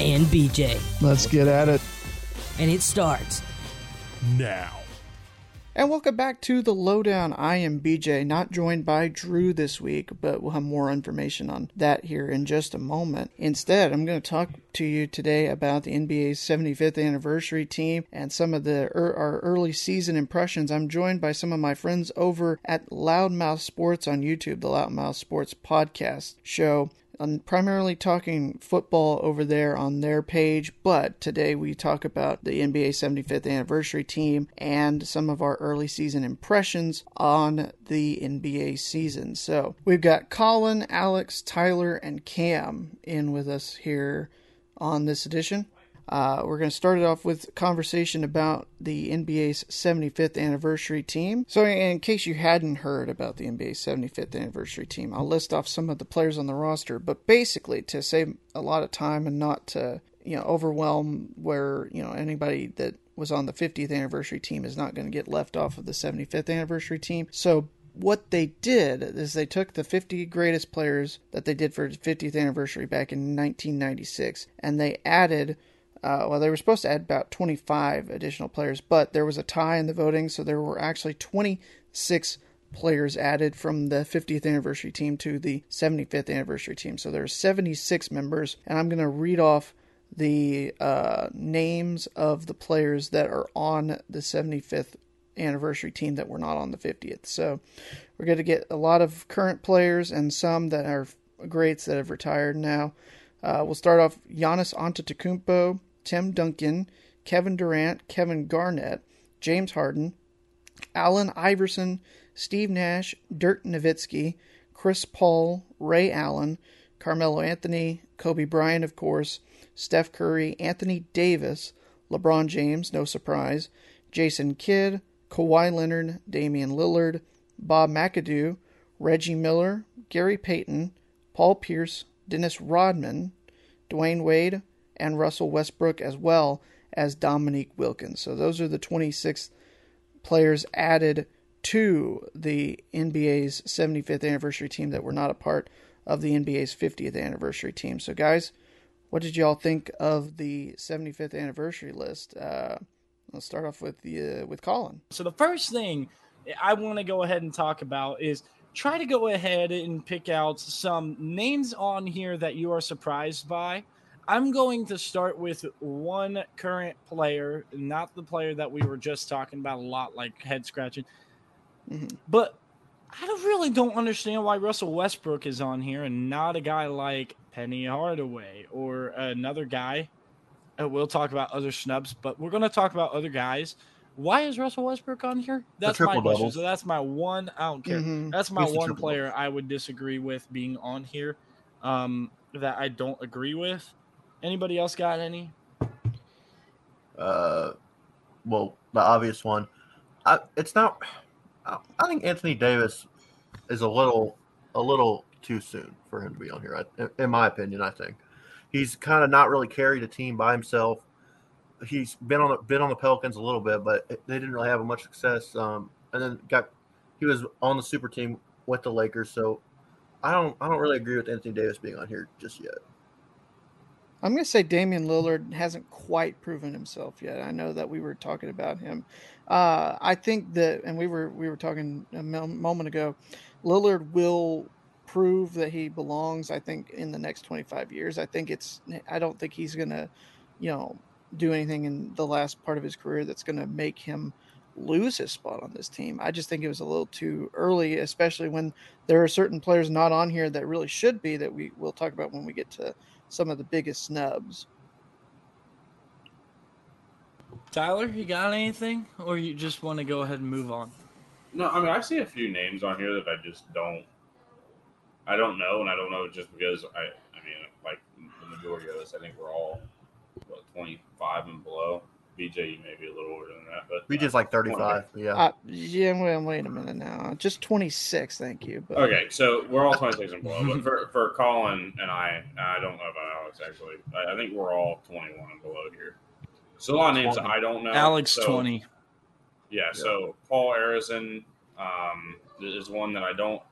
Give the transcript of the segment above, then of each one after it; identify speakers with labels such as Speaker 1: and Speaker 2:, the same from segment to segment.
Speaker 1: And BJ.
Speaker 2: Let's get at it.
Speaker 1: And it starts
Speaker 3: now.
Speaker 2: And welcome back to the Lowdown. I am BJ, not joined by Drew this week, but we'll have more information on that here in just a moment. Instead, I'm going to talk to you today about the NBA's 75th anniversary team and some of the er, our early season impressions. I'm joined by some of my friends over at Loudmouth Sports on YouTube, the Loudmouth Sports podcast show. I'm primarily talking football over there on their page, but today we talk about the NBA 75th anniversary team and some of our early season impressions on the NBA season. So we've got Colin, Alex, Tyler, and Cam in with us here on this edition. Uh, we're going to start it off with conversation about the NBA's 75th anniversary team. So, in case you hadn't heard about the NBA's 75th anniversary team, I'll list off some of the players on the roster. But basically, to save a lot of time and not to you know overwhelm where you know anybody that was on the 50th anniversary team is not going to get left off of the 75th anniversary team. So what they did is they took the 50 greatest players that they did for the 50th anniversary back in 1996 and they added uh, well, they were supposed to add about 25 additional players, but there was a tie in the voting, so there were actually 26 players added from the 50th anniversary team to the 75th anniversary team. So there are 76 members, and I'm going to read off the uh, names of the players that are on the 75th anniversary team that were not on the 50th. So we're going to get a lot of current players and some that are greats that have retired now. Uh, we'll start off Giannis Antetokounmpo, Tim Duncan, Kevin Durant, Kevin Garnett, James Harden, Allen Iverson, Steve Nash, Dirk Nowitzki, Chris Paul, Ray Allen, Carmelo Anthony, Kobe Bryant, of course, Steph Curry, Anthony Davis, LeBron James, no surprise, Jason Kidd, Kawhi Leonard, Damian Lillard, Bob McAdoo, Reggie Miller, Gary Payton, Paul Pierce, Dennis Rodman, Dwyane Wade, and Russell Westbrook, as well as Dominique Wilkins. So those are the 26 players added to the NBA's 75th anniversary team that were not a part of the NBA's 50th anniversary team. So, guys, what did y'all think of the 75th anniversary list? Uh, let's start off with the uh, with Colin.
Speaker 4: So the first thing I want to go ahead and talk about is try to go ahead and pick out some names on here that you are surprised by. I'm going to start with one current player, not the player that we were just talking about a lot, like head scratching.
Speaker 2: Mm-hmm.
Speaker 4: But I don't really don't understand why Russell Westbrook is on here and not a guy like Penny Hardaway or another guy. Uh, we'll talk about other snubs, but we're going to talk about other guys. Why is Russell Westbrook on here? That's my
Speaker 5: triple
Speaker 4: question.
Speaker 5: doubles.
Speaker 4: So that's my one. I don't care.
Speaker 2: Mhm.
Speaker 4: That's my
Speaker 5: He's
Speaker 4: one
Speaker 5: triple
Speaker 4: player I would disagree with being on here. Um, that I don't agree with. Anybody else got any?
Speaker 5: Uh, well, the obvious one. I, it's not. I, I think Anthony Davis is a little, a little too soon for him to be on here. I, in my opinion, I think he's kind of not really carried a team by himself. He's been on the, been on the Pelicans a little bit, but they didn't really have much success. Um, and then got he was on the super team with the Lakers, so I don't I don't really agree with Anthony Davis being on here just yet.
Speaker 2: I'm going to say Damian Lillard hasn't quite proven himself yet. I know that we were talking about him. Uh, I think that, and we were we were talking a moment ago. Lillard will prove that he belongs. I think in the next 25 years. I think it's. I don't think he's going to, you know, do anything in the last part of his career that's going to make him lose his spot on this team. I just think it was a little too early, especially when there are certain players not on here that really should be that we will talk about when we get to some of the biggest snubs.
Speaker 4: Tyler, you got anything, or you just want to go ahead and move on?
Speaker 6: No, I mean I see a few names on here that I just don't, I don't know, and I don't know just because I, I mean, like the majority of us, I think we're all BJ, you may be a little older than that, but
Speaker 5: BJ's like 35. Yeah.
Speaker 2: Uh, yeah, wait, wait a minute now. Just 26, thank you. But
Speaker 6: Okay, so we're all 26 and below, but for, for Colin and I, I don't know about Alex actually. I, I think we're all 21 and below here. So a lot of names
Speaker 5: 20.
Speaker 6: I don't know.
Speaker 4: Alex
Speaker 6: so,
Speaker 4: twenty.
Speaker 6: Yeah, so Paul Arizin um, is one that I don't.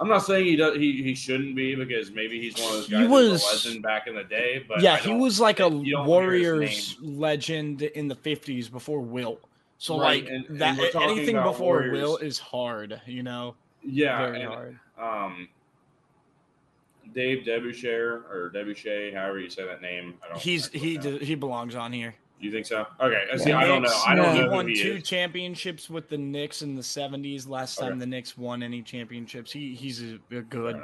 Speaker 6: I'm not saying he does. He, he shouldn't be because maybe he's one of those guys He
Speaker 4: was-
Speaker 6: a legend back in the day. But
Speaker 4: yeah, he was like a
Speaker 6: you don't hear his
Speaker 4: Warriors legend in the fifties before Wilt. So
Speaker 6: Right,
Speaker 4: like
Speaker 6: and- and
Speaker 4: that
Speaker 6: we're
Speaker 4: anything before
Speaker 6: Warriors.
Speaker 4: Wilt is hard, you know.
Speaker 6: Yeah,
Speaker 4: very
Speaker 6: and,
Speaker 4: hard.
Speaker 6: um, Dave DeBusschere or Debuchere, however you say that name. I don't.
Speaker 4: He's he d- he belongs on here.
Speaker 6: You think so? Okay. See,
Speaker 2: Yeah.
Speaker 6: I don't know. I don't
Speaker 4: he
Speaker 6: know
Speaker 4: won
Speaker 6: who he
Speaker 4: two
Speaker 6: is.
Speaker 4: championships with the Knicks in the seventies. Last time
Speaker 6: Okay.
Speaker 4: the Knicks won any championships, he he's a, a good,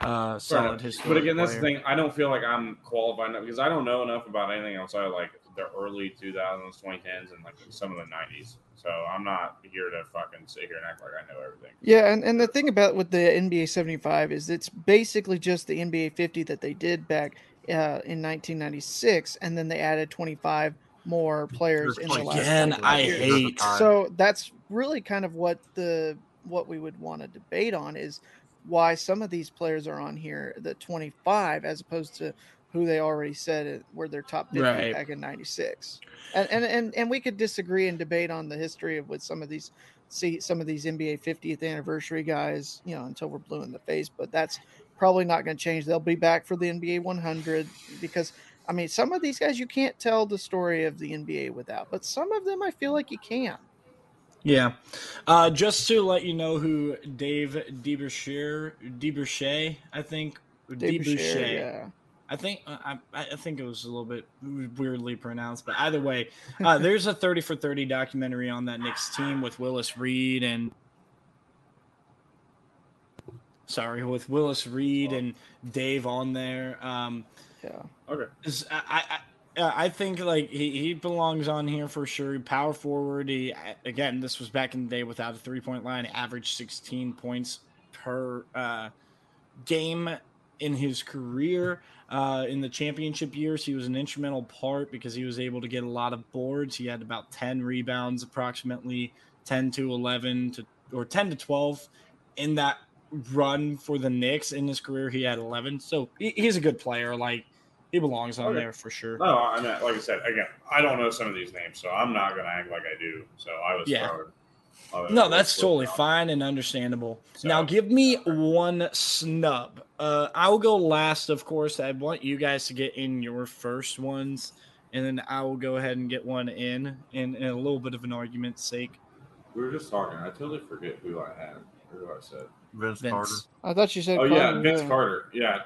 Speaker 4: uh, solid history.
Speaker 6: But again, that's the thing. I don't feel like I'm qualified enough because I don't know enough about anything outside of like the early 2000s, 2010s, and like some of the 90s. So I'm not here to fucking sit here and act like I know everything.
Speaker 2: yeah, and, and the thing about with the NBA 75 is it's basically just the NBA 50 that they did back uh, in 1996, and then they added 25 more players in the last.
Speaker 4: Again, I hate.
Speaker 2: So that's really kind of what the what we would want to debate on is why some of these players are on here the 25 as opposed to who they already said were their top 50
Speaker 4: Right.
Speaker 2: back in 96 and, and and and we could disagree and debate on the history of with some of these see some of these nba 50th anniversary guys you know until we're blue in the face but that's probably not going to change they'll be back for the nba 100 because i mean some of these guys you can't tell the story of the nba without but some of them i feel like you can
Speaker 4: Yeah. Uh, just to let you know who Dave Debussy, Debussy, I think.
Speaker 2: Debussy. yeah.
Speaker 4: I think uh, I, I I think it was a little bit weirdly pronounced, but either way, uh, there's a 30 for 30 documentary on that Knicks team with Willis Reed and sorry with Willis Reed and Dave on there. Um,
Speaker 2: yeah.
Speaker 6: Okay.
Speaker 4: I, I, I I think like he, he belongs on here for sure. Power forward. He again, this was back in the day without a three point line. Averaged 16 points per uh, game in his career. Uh, in the championship years, he was an instrumental part because he was able to get a lot of boards. He had about 10 rebounds, approximately 10 to 11 to or 10 to 12 in that run for the Knicks. In his career, he had 11. So he, he's a good player. Like he belongs on
Speaker 6: Okay.
Speaker 4: there for sure.
Speaker 6: No, I mean, like I said, again, I don't know some of these names, so I'm not gonna act like I do. So I was
Speaker 4: Yeah.
Speaker 6: I was-
Speaker 4: No, that's totally
Speaker 6: thrown.
Speaker 4: fine and understandable.
Speaker 6: So-
Speaker 4: now, give me one snub. Uh, I will go last, of course. I want you guys to get in your first ones, and then I will go ahead and get one in, in, in a little bit of an argument's sake.
Speaker 6: We were just talking. I totally forget who I had or who I said.
Speaker 5: Vince,
Speaker 4: Vince.
Speaker 5: Carter.
Speaker 2: I thought you said.
Speaker 6: Oh yeah, Vince
Speaker 2: yeah.
Speaker 6: Carter. Yeah.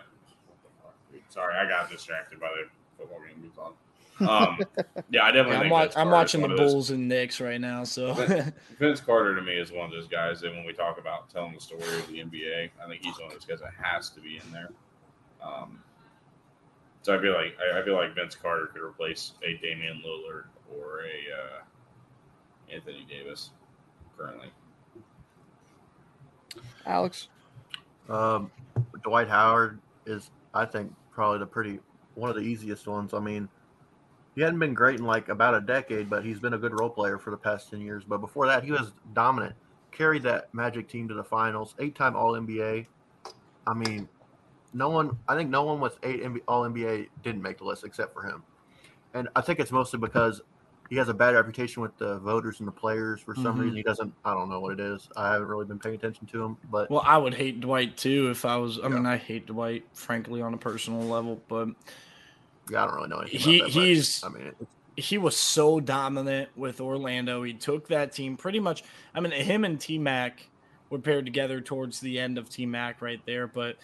Speaker 6: Sorry, I got distracted by the football game we was on. Um, yeah, I definitely.
Speaker 4: Yeah, I'm,
Speaker 6: think
Speaker 4: wa- I'm watching the
Speaker 6: one of those-
Speaker 4: Bulls and Knicks right now, so
Speaker 6: Vince, Vince Carter to me is one of those guys that when we talk about telling the story of the NBA, I think he's one of those guys that has to be in there. Um, so I feel like I, I feel like Vince Carter could replace a Damian Lillard or a uh, Anthony Davis currently.
Speaker 2: Alex.
Speaker 5: Um, Dwight Howard is, I think, probably the pretty one of the easiest ones. I mean, he hadn't been great in like about a decade, but he's been a good role player for the past ten years. But before that, he was dominant. Carried that Magic team to the finals. Eight-time All NBA. I mean, no one. I think no one with eight All NBA didn't make the list except for him. And I think it's mostly because he has a bad reputation with the voters and the players for some
Speaker 4: Mhm.
Speaker 5: reason. He doesn't. I don't know what it is. I haven't really been paying attention to him, but
Speaker 4: well, I would hate Dwight too if I was. I mean, I hate Dwight, frankly, on a personal level, but
Speaker 5: yeah, I don't really know anything.
Speaker 4: He-
Speaker 5: that,
Speaker 4: he's-
Speaker 5: I mean, it's,
Speaker 4: he was so dominant with Orlando. He took that team pretty much. I mean, him and T Mac were paired together towards the end of T Mac right there, but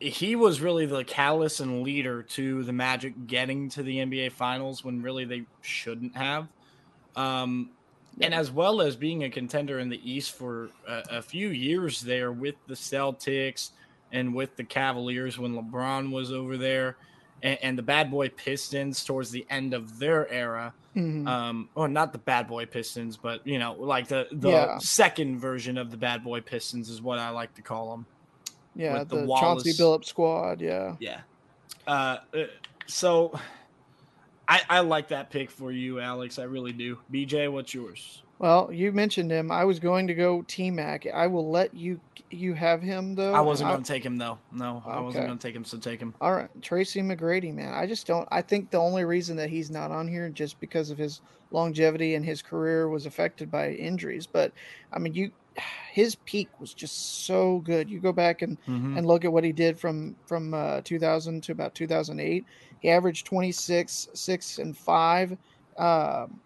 Speaker 4: he was really the callous and leader to the Magic getting to the NBA Finals when really they shouldn't have. Um, and as well as being a contender in the East for a, a few years there with the Celtics and with the Cavaliers when LeBron was over there, and, and the Bad Boy Pistons towards the end of their era.
Speaker 2: Mhm.
Speaker 4: Um, or not the Bad Boy Pistons, but you know, like the the
Speaker 2: Yeah.
Speaker 4: second version of the Bad Boy Pistons is what I like to call them.
Speaker 2: Yeah,
Speaker 4: with
Speaker 2: the,
Speaker 4: the
Speaker 2: Chauncey Billups squad. Yeah.
Speaker 4: Yeah. Uh, uh, so I, I like that pick for you, Alex. I really do. BJ, what's yours?
Speaker 2: Well, you mentioned him. I was going to go T Mac. I will let you you have him though.
Speaker 4: I wasn't going to take him though. No, I wasn't going to take him. So take him.
Speaker 2: All right, Tracy McGrady, man. I just don't. I think the only reason that he's not on here just because of his longevity and his career was affected by injuries. But I mean, you, his peak was just so good. You go back and
Speaker 4: Mhm.
Speaker 2: and look at what he did from from uh, 2000 to about 2008. He averaged 26, six and five. Um,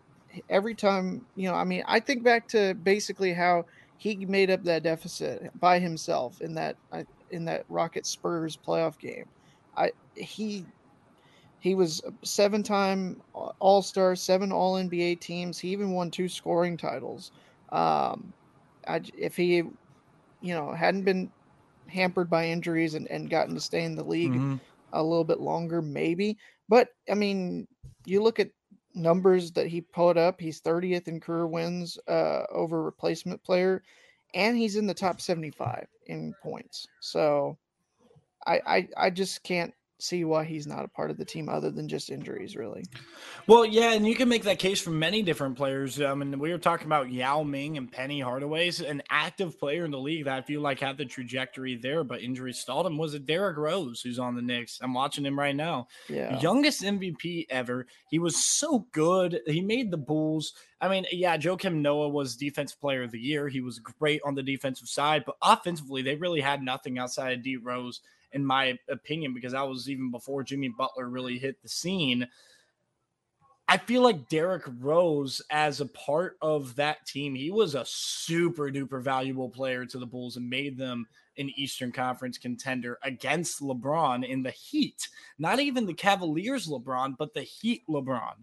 Speaker 2: every time, you know, I mean, I think back to basically how he made up that deficit by himself in that uh, in that Rocket Spurs playoff game. I he he was a seven-time All Star, seven All NBA teams. He even won two scoring titles. Um, I, if he, you know, hadn't been hampered by injuries and, and gotten to stay in the league
Speaker 4: Mhm.
Speaker 2: a little bit longer, maybe. But I mean, you look at numbers that he put up. He's 30th in career wins uh, over replacement player, and he's in the top 75 in points. So I, I I just can't see why he's not a part of the team other than just injuries, really.
Speaker 4: Well, yeah, and you can make that case for many different players. I mean, we were talking about Yao Ming and Penny Hardaway's an active player in the league that I feel like had the trajectory there, but injury stalled him. Was it Derrick Rose who's on the Knicks? I'm watching him right now.
Speaker 2: Yeah.
Speaker 4: Youngest MVP ever. He was so good. He made the Bulls. I mean, yeah, Joakim Noah was defensive player of the year. He was great on the defensive side, but offensively, they really had nothing outside of D Rose, in my opinion, because that was even before Jimmy Butler really hit the scene. I feel like Derrick Rose, as a part of that team, he was a super duper valuable player to the Bulls and made them an Eastern Conference contender against LeBron in the Heat. Not even the Cavaliers LeBron, but the Heat LeBron.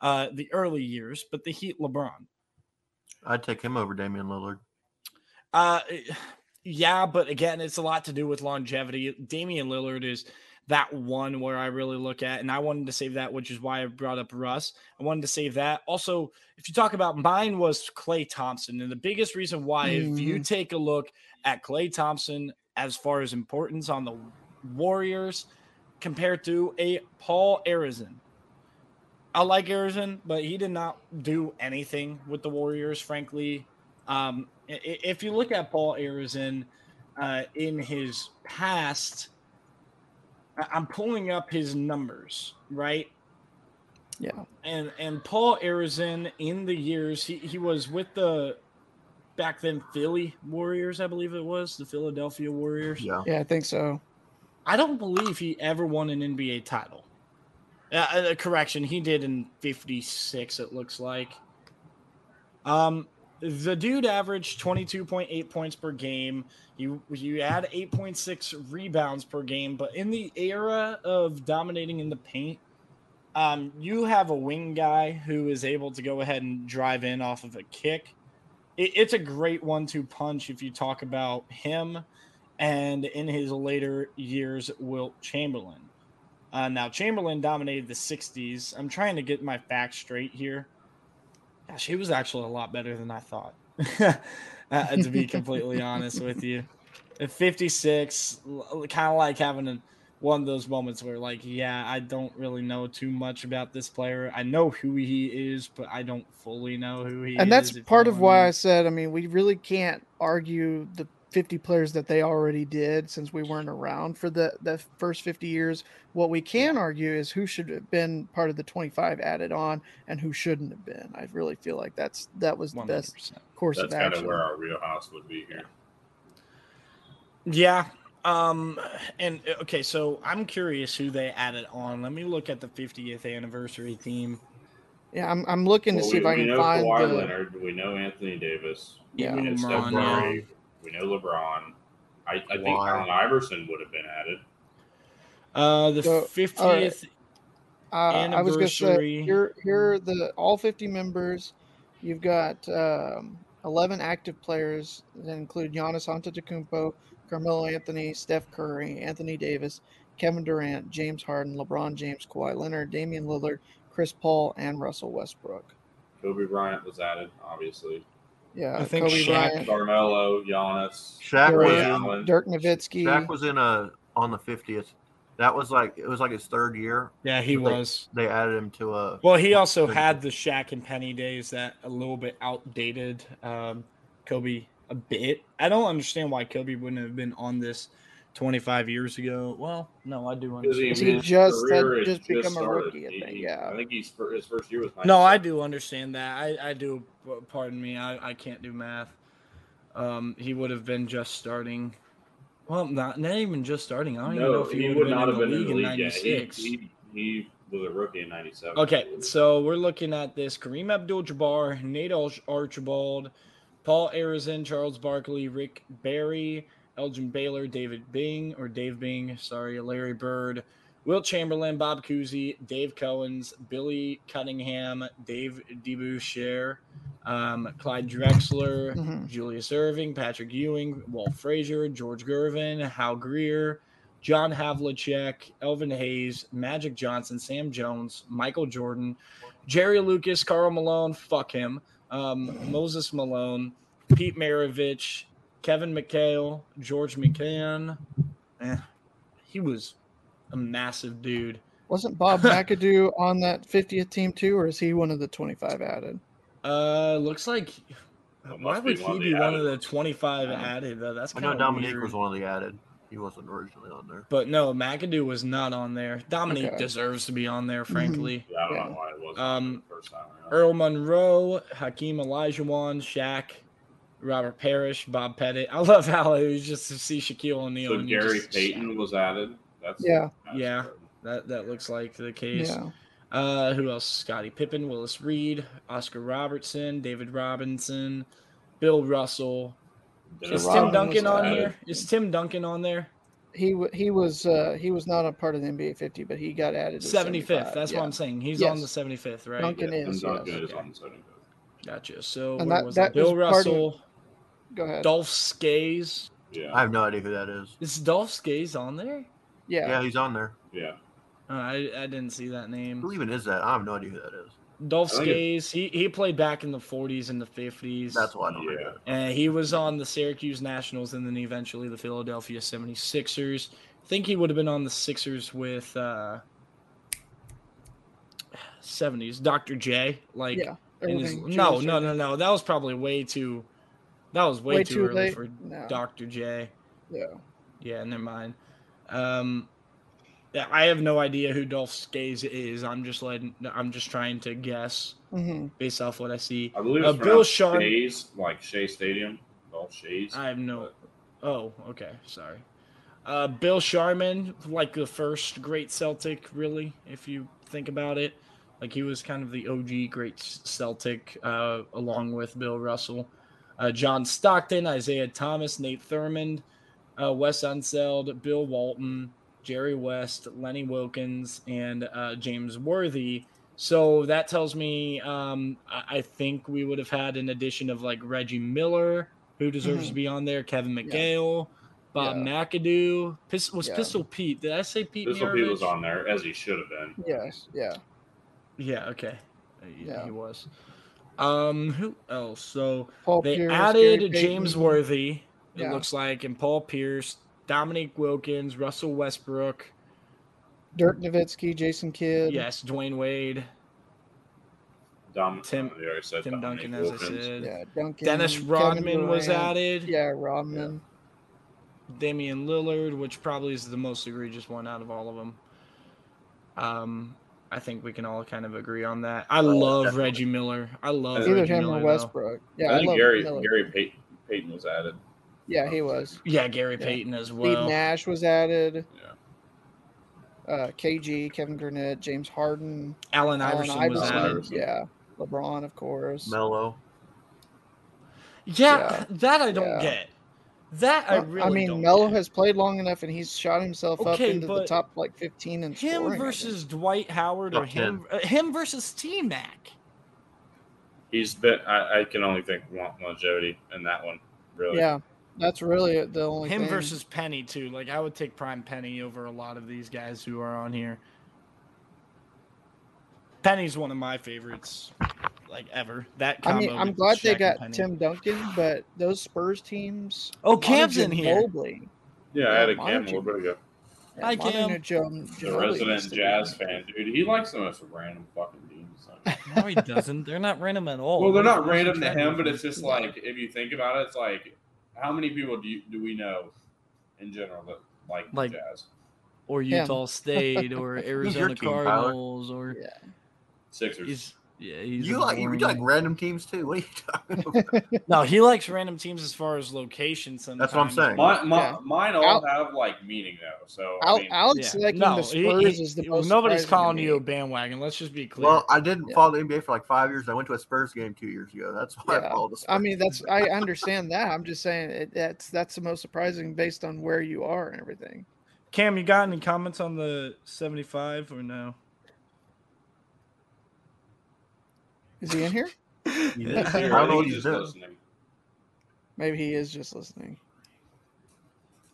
Speaker 4: Uh, the early years, but the Heat LeBron.
Speaker 5: I'd take him over Damian Lillard.
Speaker 4: Uh, yeah, but again, it's a lot to do with longevity. Damian Lillard is that one where I really look at, and I wanted to save that, which is why I brought up Russ. I wanted to save that. Also, if you talk about mine was Klay Thompson, and the biggest reason why, if you
Speaker 2: Mhm.
Speaker 4: take a look at Klay Thompson as far as importance on the Warriors compared to a Paul Arizin. I like Arizin, but he did not do anything with the Warriors, frankly. Um, if you look at Paul Arizin uh, in his past, I- I'm pulling up his numbers, right?
Speaker 2: Yeah.
Speaker 4: And and Paul Arizin in the years he, he was with the back then Philly Warriors, I believe it was the Philadelphia Warriors.
Speaker 5: Yeah.
Speaker 2: Yeah, I think so.
Speaker 4: I don't believe he ever won an NBA title. Uh, uh, correction, he did in '56. It looks like. Um, the dude averaged 22.8 points per game. You you had 8.6 rebounds per game, but in the era of dominating in the paint, um, you have a wing guy who is able to go ahead and drive in off of a kick. It, it's a great one-two punch if you talk about him, and in his later years, Wilt Chamberlain. Uh, now Chamberlain dominated the '60s. I'm trying to get my facts straight here. Gosh, he was actually a lot better than I thought. uh, to be completely honest with you, at 56, kind of like having a, one of those moments where, like, yeah, I don't really know too much about this player. I know who he is, but I don't fully know who he is.
Speaker 2: and that's part of why
Speaker 4: mean.
Speaker 2: I said, I mean, we really can't argue the 50 players that they already did since we weren't around for the, the first 50 years. What we can argue is who should have been part of the 25 added on and who shouldn't have been. I really feel like that's that was the best
Speaker 4: 100%.
Speaker 2: course
Speaker 6: That's
Speaker 2: of action.
Speaker 6: That's kind of where our real house would be here.
Speaker 4: Yeah. Um and uh, okay, so I'm curious who they added on. Let me look at the 50th anniversary theme.
Speaker 2: yeah, I'm, I'm looking to see
Speaker 6: we,
Speaker 2: if I can
Speaker 6: know
Speaker 2: find
Speaker 6: Kawhi
Speaker 2: the.
Speaker 6: Leonard. We know Anthony Davis.
Speaker 2: Yeah.
Speaker 6: We know Steph
Speaker 4: LeBron,
Speaker 6: Curry. We know LeBron. I, I think
Speaker 5: Kawhi.
Speaker 6: Allen Iverson would have been added.
Speaker 4: Uh the
Speaker 2: So,
Speaker 4: 50th
Speaker 2: all right. Uh, I was going to say
Speaker 4: Anniversary.
Speaker 2: here here are the all 50 members. You've got um, 11 active players that include Giannis Antetokounmpo, Carmelo Anthony, Steph Curry, Anthony Davis, Kevin Durant, James Harden, LeBron James, Kawhi Leonard, Damian Lillard, Chris Paul, and Russell Westbrook.
Speaker 6: Kobe Bryant was added, obviously.
Speaker 2: Yeah,
Speaker 4: I think
Speaker 2: Kobe
Speaker 4: Shaq-
Speaker 2: Bryant,
Speaker 6: Carmelo, Giannis,
Speaker 5: Shaq
Speaker 2: Dirk,
Speaker 5: was in,
Speaker 6: Allen.
Speaker 2: Dirk Nowitzki.
Speaker 5: Shaq was in a on the fiftieth That was like it was like his third year.
Speaker 4: Yeah, he
Speaker 5: They-
Speaker 4: was.
Speaker 5: They added him to a.
Speaker 4: Well, he also had the Shaq and Penny days that a little bit outdated um, Kobe a bit. I don't understand why Kobe wouldn't have been on this 25 years ago. Well, no, I do understand.
Speaker 2: He
Speaker 6: his
Speaker 2: just had just
Speaker 6: had
Speaker 2: become a rookie, I think, yeah.
Speaker 6: I think he's fir- his first year was.
Speaker 4: No, I do understand that. I, I do. Pardon me. I, I can't do math. Um, he would have been just starting. Well, not not even just starting. I don't even know if he,
Speaker 6: he
Speaker 4: would
Speaker 6: would
Speaker 4: have
Speaker 6: not
Speaker 4: been
Speaker 6: have
Speaker 4: in the
Speaker 6: been in
Speaker 4: league
Speaker 6: the
Speaker 4: in
Speaker 6: league yet. He,
Speaker 4: '96.
Speaker 6: he, he was a rookie in '97.
Speaker 4: Okay, so we're looking at this: Kareem Abdul-Jabbar, Nate Archibald, Paul Arizin, Charles Barkley, Rick Barry, Elgin Baylor, David Bing or Dave Bing, sorry, Larry Bird, Will Chamberlain, Bob Cousy, Dave Cowens, Billy Cunningham, Dave DeBusschere, um, Clyde Drexler,
Speaker 2: Mhm.
Speaker 4: Julius Erving, Patrick Ewing, Walt Frazier, George Gervin, Hal Greer, John Havlicek, Elvin Hayes, Magic Johnson, Sam Jones, Michael Jordan, Jerry Lucas, Karl Malone, fuck him, um, Moses Malone, Pete Maravich, Kevin McHale, George Mikan. Eh, he was a massive dude.
Speaker 2: Wasn't Bob McAdoo on that 50th team too, or is he one of the 25 added?
Speaker 4: Uh, looks like. Why would he be
Speaker 6: the
Speaker 4: one of the
Speaker 6: ones.
Speaker 4: 25 added? Though? That's
Speaker 5: I
Speaker 4: kind
Speaker 5: know
Speaker 4: of
Speaker 5: Dominique
Speaker 4: weird.
Speaker 5: was one of the added. He wasn't originally on there.
Speaker 4: But no, McAdoo was not on there. Dominique
Speaker 2: Okay.
Speaker 4: deserves to be on there, frankly.
Speaker 6: Yeah, I don't
Speaker 2: Yeah.
Speaker 6: know why it wasn't
Speaker 4: Um,
Speaker 6: the first time around.
Speaker 4: Earl Monroe, Hakeem Olajuwon, Shaq, Robert Parish, Bob Pettit. I love how it was just to see Shaquille O'Neal.
Speaker 6: so
Speaker 4: and you
Speaker 6: Gary
Speaker 4: just-
Speaker 6: Payton was added. That's
Speaker 2: Yeah.
Speaker 6: that's
Speaker 4: Yeah.
Speaker 6: certain.
Speaker 4: That that looks like the case.
Speaker 2: Yeah.
Speaker 4: Uh, who else? Scottie Pippen, Willis Reed, Oscar Robertson, David Robinson, Bill Russell.
Speaker 6: Dennis
Speaker 4: Is Tim Duncan on
Speaker 6: added.
Speaker 4: here? Is Tim Duncan on there?
Speaker 2: He wa- he was uh, he was not a part of the NBA 50, but he got added.
Speaker 4: 75th.
Speaker 2: 75,
Speaker 4: That's
Speaker 2: yeah.
Speaker 4: what I'm saying. He's
Speaker 2: Yes.
Speaker 4: on the 75th, right?
Speaker 2: Duncan
Speaker 6: Yeah, Tim
Speaker 2: is.
Speaker 6: Duncan
Speaker 2: Yes.
Speaker 6: is on the 75th.
Speaker 4: Gotcha. So
Speaker 2: And
Speaker 4: where
Speaker 2: that-
Speaker 4: was
Speaker 2: that
Speaker 4: that? Bill
Speaker 2: was part of-
Speaker 4: Russell,
Speaker 2: Go ahead.
Speaker 4: Dolph Skays.
Speaker 6: Yeah.
Speaker 5: I have no idea who that is.
Speaker 4: Is Dolph Skays on there?
Speaker 2: Yeah.
Speaker 5: Yeah, he's on there.
Speaker 6: yeah.
Speaker 4: Uh, I I didn't see that name.
Speaker 5: Who
Speaker 4: name.
Speaker 5: even is that? I have no idea who that is.
Speaker 4: Dolph
Speaker 6: I
Speaker 4: Skays. He he played back in the 40s and the 50s.
Speaker 5: That's why I don't
Speaker 6: Yeah.
Speaker 4: And he was on the Syracuse Nationals and then eventually the Philadelphia 76ers. I think he would have been on the Sixers with uh 70s. Dr. J. Like
Speaker 2: Yeah.
Speaker 4: his, no, no, no, no. That was probably way too that was way,
Speaker 2: Way
Speaker 4: too,
Speaker 2: too
Speaker 4: early
Speaker 2: late?
Speaker 4: for
Speaker 2: No.
Speaker 4: Dr. J.
Speaker 2: Yeah.
Speaker 4: Yeah, never mind. Um yeah, I have no idea who Dolph Skays is. I'm just letting I'm just trying to guess
Speaker 2: hmm
Speaker 4: based off what I see.
Speaker 6: I believe
Speaker 4: Uh,
Speaker 6: it's
Speaker 4: Bill
Speaker 6: Bill
Speaker 4: Sharp-
Speaker 6: Shays, like Shea Stadium. All Shays.
Speaker 4: I have no. Oh, okay. Sorry. Uh, Bill Sharman, like the first great Celtic, really, if you think about it. Like he was kind of the OG great Celtic, uh, along with Bill Russell. Uh, John Stockton, Isiah Thomas, Nate Thurmond, uh, Wes Unseld, Bill Walton, Jerry West, Lenny Wilkens, and uh, James Worthy. So that tells me um, I, I think we would have had an addition of like Reggie Miller, who deserves
Speaker 2: Mhm.
Speaker 4: to be on there, Kevin
Speaker 2: Yeah.
Speaker 4: McHale, Bob
Speaker 2: Yeah.
Speaker 4: McAdoo. Pis- was
Speaker 2: Yeah.
Speaker 4: Pistol Pete? Did I say Pete?
Speaker 6: Pistol Pete was on there as he should have been.
Speaker 2: Yes. Yeah.
Speaker 4: Yeah. Okay. Yeah,
Speaker 2: Yeah.
Speaker 4: he was. Um, who else? So
Speaker 2: Paul
Speaker 4: they
Speaker 2: Pierce,
Speaker 4: added
Speaker 2: Gary
Speaker 4: James
Speaker 2: Payton.
Speaker 4: Worthy. It
Speaker 2: Yeah.
Speaker 4: looks like, and Paul Pierce, Dominique Wilkins, Russell Westbrook.
Speaker 2: Dirk Nowitzki, Jason Kidd.
Speaker 4: Yes, Dwyane Wade,
Speaker 6: Dom,
Speaker 4: Tim-
Speaker 6: uh, you already said
Speaker 4: Tim
Speaker 6: Dominique
Speaker 4: Duncan, as I said.
Speaker 2: Yeah. Duncan.
Speaker 4: Dennis Rodman was added.
Speaker 2: Yeah, Rodman.
Speaker 4: Damian Lillard, which probably is the most egregious one out of all of them. Um, I think we can all kind of agree on that. I love
Speaker 5: definitely.
Speaker 4: Reggie Miller. I love
Speaker 2: Either
Speaker 4: Reggie
Speaker 2: him
Speaker 4: Miller,
Speaker 2: or
Speaker 4: though.
Speaker 2: Westbrook. Yeah,
Speaker 6: I
Speaker 2: I,
Speaker 6: think
Speaker 2: love
Speaker 6: Gary
Speaker 2: Miller.
Speaker 6: Gary Payton, Payton was added.
Speaker 2: Yeah, he was.
Speaker 4: Yeah, Gary
Speaker 2: Yeah.
Speaker 4: Payton as well.
Speaker 2: Steve
Speaker 4: well.
Speaker 2: Nash was added.
Speaker 6: Yeah.
Speaker 2: Uh, KG, Kevin Garnett, James Harden,
Speaker 4: Allen
Speaker 2: Allen
Speaker 4: Iverson,
Speaker 2: Iverson.
Speaker 4: was added.
Speaker 6: Iverson.
Speaker 2: Yeah, LeBron, of course.
Speaker 5: Mello.
Speaker 4: Yeah,
Speaker 2: Yeah.
Speaker 4: that I don't
Speaker 2: Yeah.
Speaker 4: get. That I really
Speaker 2: I mean,
Speaker 4: don't
Speaker 2: Melo
Speaker 4: get.
Speaker 2: has played long enough, and he's shot himself up into the top like 15 and
Speaker 4: him versus Dwight Howard or
Speaker 5: Top
Speaker 4: him uh, him versus T Mac.
Speaker 6: He's been. I, I can only think one longevity in that one. Really.
Speaker 2: Yeah, that's really the only
Speaker 4: Him
Speaker 2: thing.
Speaker 4: versus Penny too. Like I would take Prime Penny over a lot of these guys who are on here. Penny's one of my favorites, like ever. That
Speaker 2: I
Speaker 4: combo.
Speaker 2: mean, I'm glad they
Speaker 4: Shaq and
Speaker 2: got Tim Duncan, but those Spurs teams.
Speaker 4: Oh, Cam's in here.
Speaker 2: Mobley.
Speaker 6: Yeah, I had a
Speaker 2: Yeah,
Speaker 6: cam a little bit ago.
Speaker 4: Hi,
Speaker 2: Modern
Speaker 4: Cam.
Speaker 2: day Joe,
Speaker 6: The resident
Speaker 2: used be-
Speaker 6: jazz fan, dude. He likes the most random fucking teams. Like,
Speaker 4: No, he doesn't. They're not random at all.
Speaker 6: well, they're not random to him, but it's just like if you think about it, it's like how many people do you, do we know in general that like, the
Speaker 4: Like-
Speaker 6: jazz?
Speaker 4: or Utah State or Arizona
Speaker 5: team,
Speaker 4: Cardinals or
Speaker 2: Yeah.
Speaker 6: Sixers.
Speaker 4: he's yeah he's
Speaker 5: You
Speaker 4: a
Speaker 5: like you like random teams too. What are you talking about?
Speaker 4: no he likes random teams as far as location. Sometimes
Speaker 5: That's what I'm saying.
Speaker 6: My, my,
Speaker 2: Yeah.
Speaker 6: Mine all
Speaker 2: Al-
Speaker 6: have like meaning though. So I
Speaker 2: Al-
Speaker 6: mean,
Speaker 2: Alex
Speaker 4: Yeah.
Speaker 2: liking
Speaker 4: No,
Speaker 2: the Spurs
Speaker 4: he-
Speaker 2: is the
Speaker 4: he-
Speaker 2: most.
Speaker 4: nobody's calling you a bandwagon. Let's just be clear.
Speaker 5: well, I didn't
Speaker 2: Yeah.
Speaker 5: follow the NBA for like five years. I went to a Spurs game two years ago. That's why I
Speaker 2: Yeah.
Speaker 5: followed the Spurs.
Speaker 2: I mean, that's I understand that. I'm just saying it, that's that's the most surprising based on where you are and everything.
Speaker 4: Cam, you got any comments on the 75 or no?
Speaker 2: Is he in here?
Speaker 5: He's-
Speaker 6: yeah,
Speaker 5: I don't know what
Speaker 6: he's
Speaker 5: he's doing.
Speaker 2: Maybe he is just listening.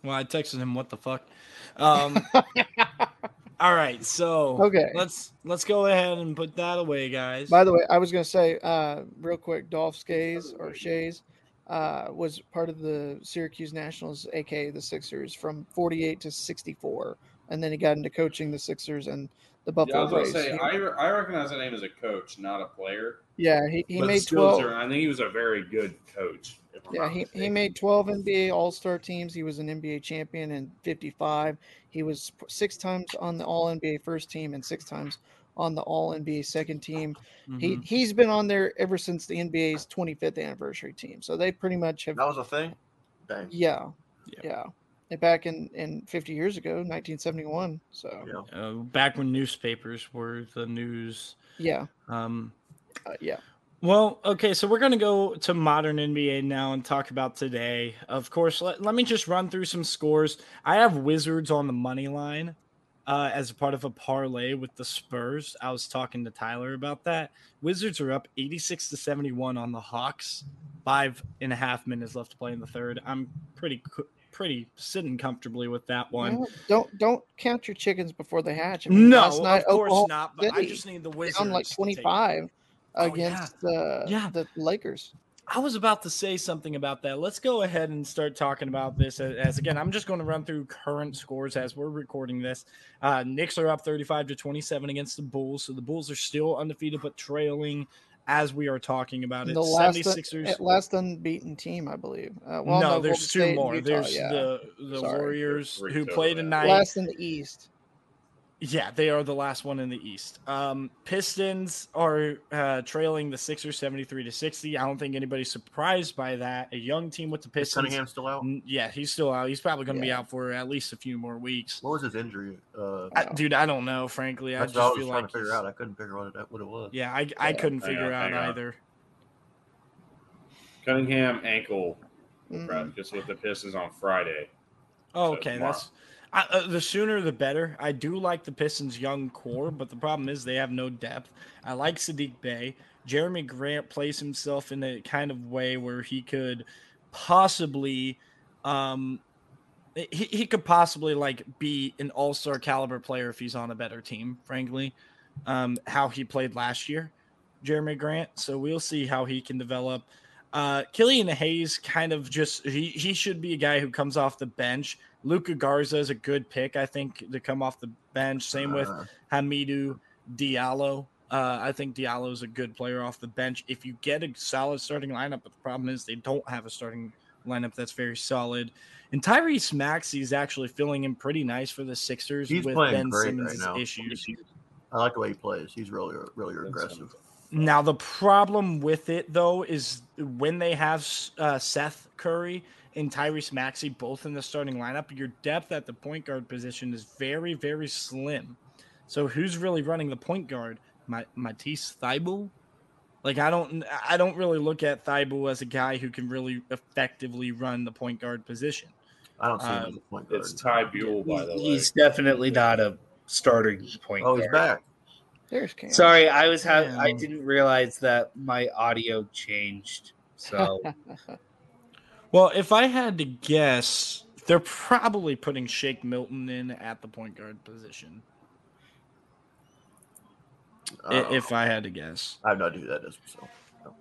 Speaker 4: Well, I texted him. What the fuck? Um, all right, so
Speaker 2: Okay.
Speaker 4: let's let's go ahead and put that away, guys.
Speaker 2: By the way, I was going to say uh, real quick, Dolph Skays or Shays uh, was part of the Syracuse Nationals, aka the Sixers, from 48 to 64, and then he got into coaching the Sixers and the
Speaker 6: Yeah, I was going
Speaker 2: Braves.
Speaker 6: to say,
Speaker 2: He-
Speaker 6: I, I recognize the name as a coach, not a player.
Speaker 2: yeah, he, he
Speaker 6: but
Speaker 2: made 12.
Speaker 6: are- I think he was a very good coach.
Speaker 2: Yeah,
Speaker 6: not
Speaker 2: he, he made 12 NBA All Star teams. He was an NBA champion in 55. He was six times on the All NBA first team and six times on the All NBA second team. He
Speaker 4: Mhm.
Speaker 2: he's been on there ever since the NBA's 25th anniversary team. So they pretty much have
Speaker 5: that was a thing. Dang.
Speaker 2: yeah
Speaker 4: Yeah.
Speaker 2: yeah. And Back in in 50 years ago, 1971. So
Speaker 5: Yeah.
Speaker 4: uh, back when newspapers were the news.
Speaker 2: yeah,
Speaker 4: Um,
Speaker 2: uh, yeah.
Speaker 4: Well, okay, so we're going to go to modern NBA now and talk about today. Of course, let, let me just run through some scores. I have Wizards on the money line uh, as a part of a parlay with the Spurs. I was talking to Tyler about that. Wizards are up 86 to 71 on the Hawks. Five and a half minutes left to play in the third. I'm pretty co- pretty sitting comfortably with that one.
Speaker 2: Well, don't don't count your chickens before they hatch. I mean,
Speaker 4: no,
Speaker 2: last night,
Speaker 4: of course
Speaker 2: Oklahoma
Speaker 4: not. But I
Speaker 2: City
Speaker 4: just need the Wizards
Speaker 2: down like
Speaker 4: to take it.
Speaker 2: 25
Speaker 4: Oh, yeah.
Speaker 2: against uh,
Speaker 4: Yeah.
Speaker 2: the Lakers.
Speaker 4: I was about to say something about that. Let's go ahead and start talking about this. As, as again, I'm just going to run through current scores as we're recording this. Uh, Knicks are up 35 to 27 against the Bulls, so the Bulls are still undefeated but trailing as we are talking about it.
Speaker 2: the last,
Speaker 4: 76ers.
Speaker 2: uh, last unbeaten team, I believe. Uh, well,
Speaker 4: no,
Speaker 2: no,
Speaker 4: there's
Speaker 2: Golden
Speaker 4: two
Speaker 2: State
Speaker 4: more.
Speaker 2: Utah,
Speaker 4: there's
Speaker 2: yeah.
Speaker 4: the the
Speaker 2: Sorry.
Speaker 4: Warriors who
Speaker 6: total,
Speaker 4: play tonight.
Speaker 2: last in the East.
Speaker 4: Yeah, they are the last one in the East. Um, Pistons are uh, trailing the Sixers 73 to 60. I don't think anybody's surprised by that. A young team with the
Speaker 5: Is
Speaker 4: Pistons.
Speaker 5: Cunningham still out?
Speaker 4: Yeah, he's still out. He's probably going to be out for at least a few more weeks.
Speaker 5: What was his injury? Uh,
Speaker 4: I, dude, I don't know. Frankly, I
Speaker 5: that's
Speaker 4: just
Speaker 5: what I
Speaker 4: feel
Speaker 5: trying
Speaker 4: like
Speaker 5: to figure out. I couldn't figure out what it, was.
Speaker 4: Yeah, I, I
Speaker 2: Yeah.
Speaker 4: couldn't figure
Speaker 6: on,
Speaker 4: out
Speaker 6: hang on.
Speaker 4: either.
Speaker 6: Cunningham ankle
Speaker 2: Mhm.
Speaker 6: practice with the Pistons on Friday.
Speaker 4: Oh,
Speaker 6: So
Speaker 4: okay,
Speaker 6: tomorrow.
Speaker 4: that's I, uh, the sooner the better. I do like the Pistons' young core, but the problem is they have no depth. I like Sadiq Bey. Jerami Grant plays himself in a kind of way where he could possibly, um, he, he could possibly like be an all star caliber player if he's on a better team. Frankly, um, how he played last year, Jerami Grant. So we'll see how he can develop. Uh, Killian Hayes kind of just he he should be a guy who comes off the bench. Luka Garza is a good pick, I think, to come off the bench. Same with
Speaker 5: Uh,
Speaker 4: Hamidou Diallo. Uh, I think Diallo is a good player off the bench. If you get a solid starting lineup, but the problem is they don't have a starting lineup that's very solid. And Tyrese Maxey is actually filling in pretty nice for the Sixers
Speaker 5: He's
Speaker 4: with Ben Simmons'
Speaker 5: right
Speaker 4: issues.
Speaker 5: I like the way he plays. He's really, really aggressive.
Speaker 4: Now the problem with it though is when they have uh, Seth Curry and Tyrese Maxey both in the starting lineup, your depth at the point guard position is very, very slim. So who's really running the point guard? Ma- Matisse Thybulle? Like I don't, I don't really look at Thybulle as a guy who can really effectively run the point guard position.
Speaker 5: I don't see him
Speaker 4: Uh,
Speaker 5: as a point guard.
Speaker 6: It's Ty Buell, by the way.
Speaker 7: He's definitely not a starting point
Speaker 5: oh, he's back.
Speaker 2: There's Cam.
Speaker 7: Sorry, I was ha- I didn't realize that my audio changed. So
Speaker 4: Well, if I had to guess, they're probably putting Shake Milton in at the point guard position.
Speaker 5: Uh,
Speaker 4: If I had to guess.
Speaker 5: I have no idea who that is. So no.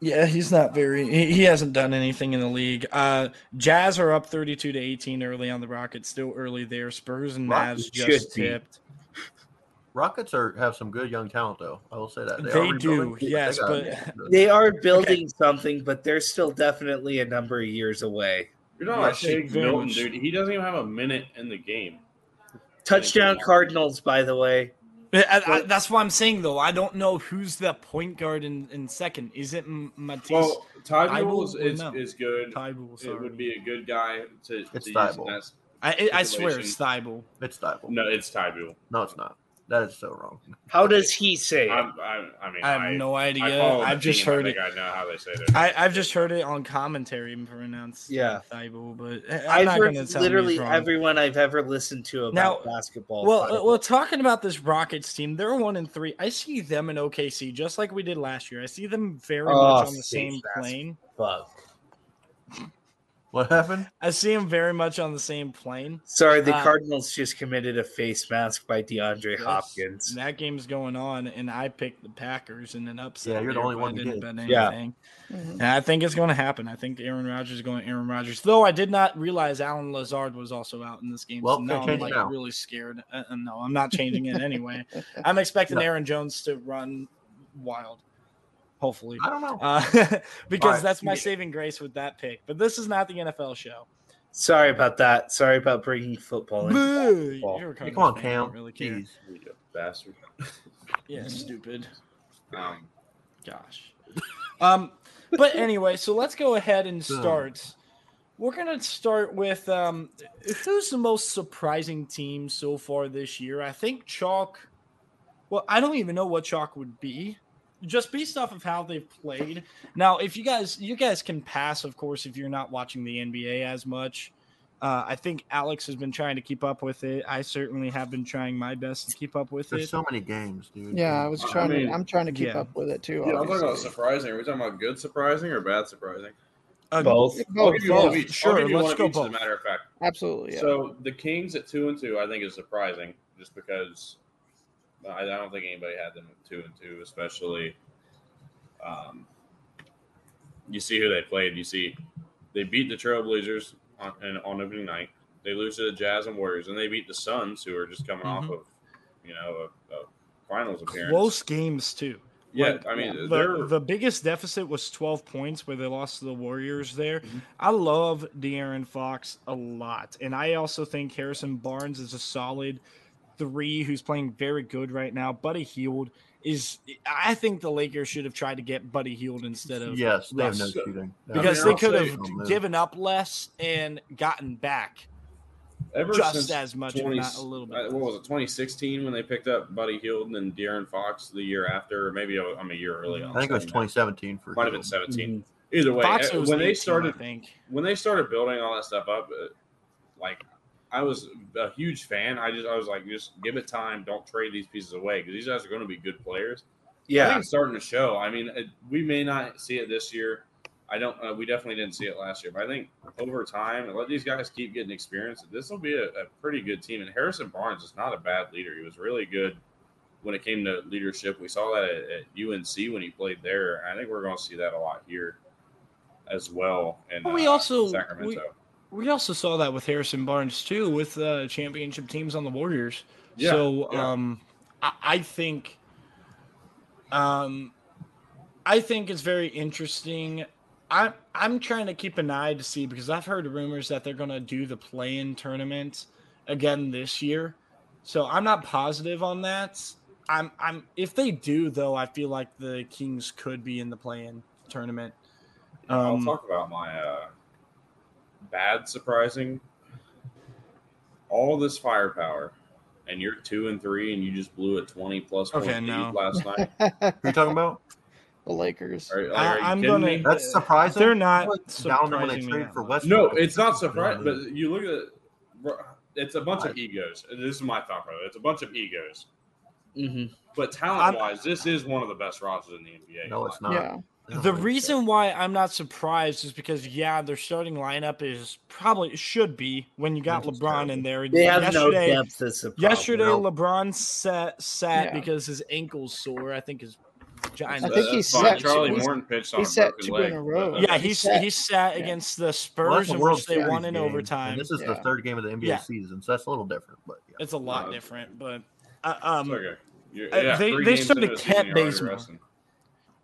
Speaker 4: Yeah, he's not very. He, he hasn't done anything in the league. Uh, Jazz are up thirty-two to eighteen early on the Rockets. Still early there. Spurs and Mavs
Speaker 5: Rockets
Speaker 4: just tipped.
Speaker 5: Rockets are have some good young talent though. I will say that
Speaker 4: They
Speaker 5: are
Speaker 4: do, yes,
Speaker 5: got-
Speaker 4: but-
Speaker 7: They are building something, but they're still definitely a number of years away.
Speaker 6: You're not
Speaker 4: Yes,
Speaker 6: like Shake Milton,
Speaker 4: much.
Speaker 6: dude. He doesn't even have a minute in the game.
Speaker 7: Touchdown Cardinals, by the way.
Speaker 4: I, I, that's what I'm saying though. I don't know who's the point guard in, in second. Is it M- Matisse?
Speaker 6: Well, Tybee is, is,
Speaker 4: no?
Speaker 6: is good.
Speaker 4: Thibault,
Speaker 6: It would be a good guy to,
Speaker 5: It's
Speaker 6: to use in that
Speaker 4: I, I swear it's
Speaker 6: situation.
Speaker 4: Thibault.
Speaker 5: It's Thibault.
Speaker 6: No, it's Tybee.
Speaker 5: No, it's not. That is so wrong.
Speaker 7: How does he say?
Speaker 6: I'm, I, I mean,
Speaker 4: I have no idea. I've just
Speaker 6: team. I
Speaker 4: heard
Speaker 6: think
Speaker 4: it.
Speaker 6: I know how they say it.
Speaker 4: I, I've just heard it on commentary pronounced
Speaker 7: Yeah.
Speaker 4: Thibault, but I'm
Speaker 7: I've
Speaker 4: not
Speaker 7: heard
Speaker 4: gonna
Speaker 7: literally
Speaker 4: he's
Speaker 7: everyone I've ever listened to about
Speaker 4: Now,
Speaker 7: basketball.
Speaker 4: Well,
Speaker 7: fight
Speaker 4: uh, well, talking about this Rockets team, they're one and three. I see them in OKC just like we did last year. I see them very
Speaker 7: Oh,
Speaker 4: much on the same
Speaker 7: fast.
Speaker 4: plane.
Speaker 7: fuck.
Speaker 5: What happened?
Speaker 4: I see him very much on the same plane.
Speaker 7: Sorry, the
Speaker 4: Uh,
Speaker 7: Cardinals just committed a face mask by DeAndre
Speaker 4: Yes,
Speaker 7: Hopkins.
Speaker 4: That game's going on, and I picked the Packers in an upset.
Speaker 5: Yeah, you're the only one
Speaker 4: I didn't
Speaker 5: did.
Speaker 4: bet
Speaker 7: Yeah.
Speaker 4: anything. And I think it's going to happen. I think Aaron Rodgers is going Aaron Rodgers. Though I did not realize Allen Lazard was also out in this game.
Speaker 5: Well,
Speaker 4: so now I'm like
Speaker 5: now.
Speaker 4: really scared. Uh, uh, no, I'm not changing it anyway. I'm expecting
Speaker 5: No.
Speaker 4: Aaron Jones to run wild. Hopefully.
Speaker 5: I don't know.
Speaker 4: Uh, because
Speaker 5: right.
Speaker 4: that's my saving grace with that pick. But this is not the NFL show.
Speaker 7: Sorry about that. Sorry about bringing football into
Speaker 4: Boo!
Speaker 7: basketball.
Speaker 4: You're a
Speaker 5: Hey, come on, Cam.
Speaker 4: Really care.
Speaker 5: Jeez.
Speaker 6: You bastard.
Speaker 4: Yeah, stupid.
Speaker 6: Um,
Speaker 4: Gosh. Um, but anyway, so let's go ahead and start. We're gonna start with um, who's the most surprising team so far this year? I think Chalk. Well, I don't even know what Chalk would be, just based off of how they've played. Now, if you guys, you guys can pass, of course, if you're not watching the NBA as much. Uh, I think Alex has been trying to keep up with it. I certainly have been trying my best to keep up with
Speaker 5: There's
Speaker 4: it.
Speaker 5: so many games, dude.
Speaker 2: Yeah, I was
Speaker 6: I
Speaker 2: trying
Speaker 6: mean,
Speaker 2: to. I'm trying to keep
Speaker 4: yeah.
Speaker 2: up with it too.
Speaker 6: yeah, I'm talking about surprising. Are we talking about good surprising or bad surprising?
Speaker 4: Uh,
Speaker 7: Both.
Speaker 6: I'll
Speaker 2: Both,
Speaker 6: give you
Speaker 2: both.
Speaker 6: each.
Speaker 4: Sure,
Speaker 6: I'll give you
Speaker 4: let's
Speaker 6: one
Speaker 4: go
Speaker 6: each, As a matter of fact.
Speaker 2: Absolutely. Yeah.
Speaker 6: So the Kings at two and two, I think is surprising, just because I, I don't think anybody had them at two and two, especially. Um, you see who they played. You see they beat the Trailblazers on, and on opening night. They lose to the Jazz and Warriors, and they beat the Suns, who are just coming off
Speaker 4: Mhm.
Speaker 6: of you know a, a finals appearance.
Speaker 4: Close games too.
Speaker 6: yeah,
Speaker 4: Like,
Speaker 6: I mean
Speaker 4: the, the biggest deficit was 12 points where they lost to the Warriors there.
Speaker 6: Mm-hmm.
Speaker 4: I love De'Aaron Fox a lot. And I also think Harrison Barnes is a solid three who's playing very good right now. Buddy Hield is, I think the Lakers should have tried to get Buddy Hield instead of
Speaker 5: Yes, they have no
Speaker 4: Russ.
Speaker 5: shooting.
Speaker 4: because
Speaker 6: I
Speaker 4: they could have
Speaker 5: say-
Speaker 4: given up less and gotten back
Speaker 6: ever
Speaker 4: just
Speaker 6: since
Speaker 4: as much, if
Speaker 6: 20
Speaker 4: not a little bit
Speaker 6: uh. What was it? 2016 when they picked up Buddy Hield and then De'Aaron Fox the year after, or maybe I- I'm a year early.
Speaker 5: I think it was 2017 for.
Speaker 6: Might have been
Speaker 5: Hield.
Speaker 6: 17. Either way,
Speaker 4: Fox
Speaker 6: uh,
Speaker 4: was
Speaker 6: when they
Speaker 4: 18,
Speaker 6: started
Speaker 4: I think.
Speaker 6: when they started building all that stuff up, uh, like I was a huge fan. I just I was like, just give it time. Don't trade these pieces away because these guys are going to be good players. I
Speaker 7: Yeah.
Speaker 6: think it's starting to show. I mean, it, we may not see it this year. I don't. Uh, we definitely didn't see it last year, but I think over time, let these guys keep getting experience. This will be a, a pretty good team. And Harrison Barnes is not a bad leader. He was really good when it came to leadership. We saw that at, at UNC when he played there. I think we're going to see that a lot here as well. And
Speaker 4: Well, we
Speaker 6: uh,
Speaker 4: also-
Speaker 6: Sacramento.
Speaker 4: We also saw that with Harrison Barnes too, with uh, championship teams on the Warriors.
Speaker 6: Yeah,
Speaker 4: so
Speaker 6: yeah.
Speaker 4: um, I, I think, um, I think it's very interesting. I I'm trying to keep an eye to see because I've heard rumors that they're going to do the play-in tournament again this year. So I'm not positive on that. I'm I'm if they do though, I feel like the Kings could be in the play-in tournament.
Speaker 6: I'll
Speaker 4: Um,
Speaker 6: talk about my uh, bad surprising. All this firepower, and you're two and three, and you just blew a twenty plus point
Speaker 4: Okay,
Speaker 6: lead
Speaker 4: no.
Speaker 6: last night.
Speaker 5: Who you talking about?
Speaker 2: the Lakers.
Speaker 6: Are, like,
Speaker 4: I-
Speaker 6: are you
Speaker 4: I'm gonna-
Speaker 6: me?
Speaker 5: That's surprising.
Speaker 4: They're not
Speaker 5: down them when they
Speaker 4: surprising me
Speaker 5: traded
Speaker 4: that
Speaker 5: for. Westbrook.
Speaker 6: No, it's not surprising, but you look at it. It's a bunch of egos. This is my thought, brother. It's a bunch of egos.
Speaker 7: Mm-hmm.
Speaker 6: But talent wise, this is one of the best rosters in the NBA.
Speaker 5: No, it's not.
Speaker 2: Yeah.
Speaker 4: The reason why I'm not surprised is because yeah, their starting lineup is probably should be when you got
Speaker 5: It's
Speaker 4: LeBron in there.
Speaker 7: They have no
Speaker 4: yesterday,
Speaker 7: depth. That's the problem.
Speaker 4: yesterday
Speaker 5: No.
Speaker 4: LeBron sat sat
Speaker 2: Yeah.
Speaker 4: because his ankle's sore. I think his Giants.
Speaker 2: I think he's
Speaker 6: Fine,
Speaker 2: set.
Speaker 6: Charlie
Speaker 2: he's-
Speaker 6: Morton pitched on
Speaker 2: he's
Speaker 6: a
Speaker 2: set two
Speaker 6: leg.
Speaker 2: in a row.
Speaker 4: yeah,
Speaker 2: he's
Speaker 4: he's
Speaker 2: set.
Speaker 4: he's sat
Speaker 2: Yeah.
Speaker 4: against the Spurs,
Speaker 5: a
Speaker 4: in
Speaker 5: World
Speaker 4: which they
Speaker 5: Series
Speaker 4: won in
Speaker 5: game,
Speaker 4: overtime.
Speaker 5: And this is
Speaker 2: Yeah.
Speaker 5: the third game of the NBA
Speaker 4: Yeah.
Speaker 5: season, so that's a little different. But yeah.
Speaker 4: It's a lot
Speaker 6: Uh,
Speaker 4: different, but uh, um,
Speaker 6: okay. You-
Speaker 4: uh,
Speaker 6: yeah,
Speaker 4: they- they
Speaker 6: games
Speaker 4: started
Speaker 6: into the season,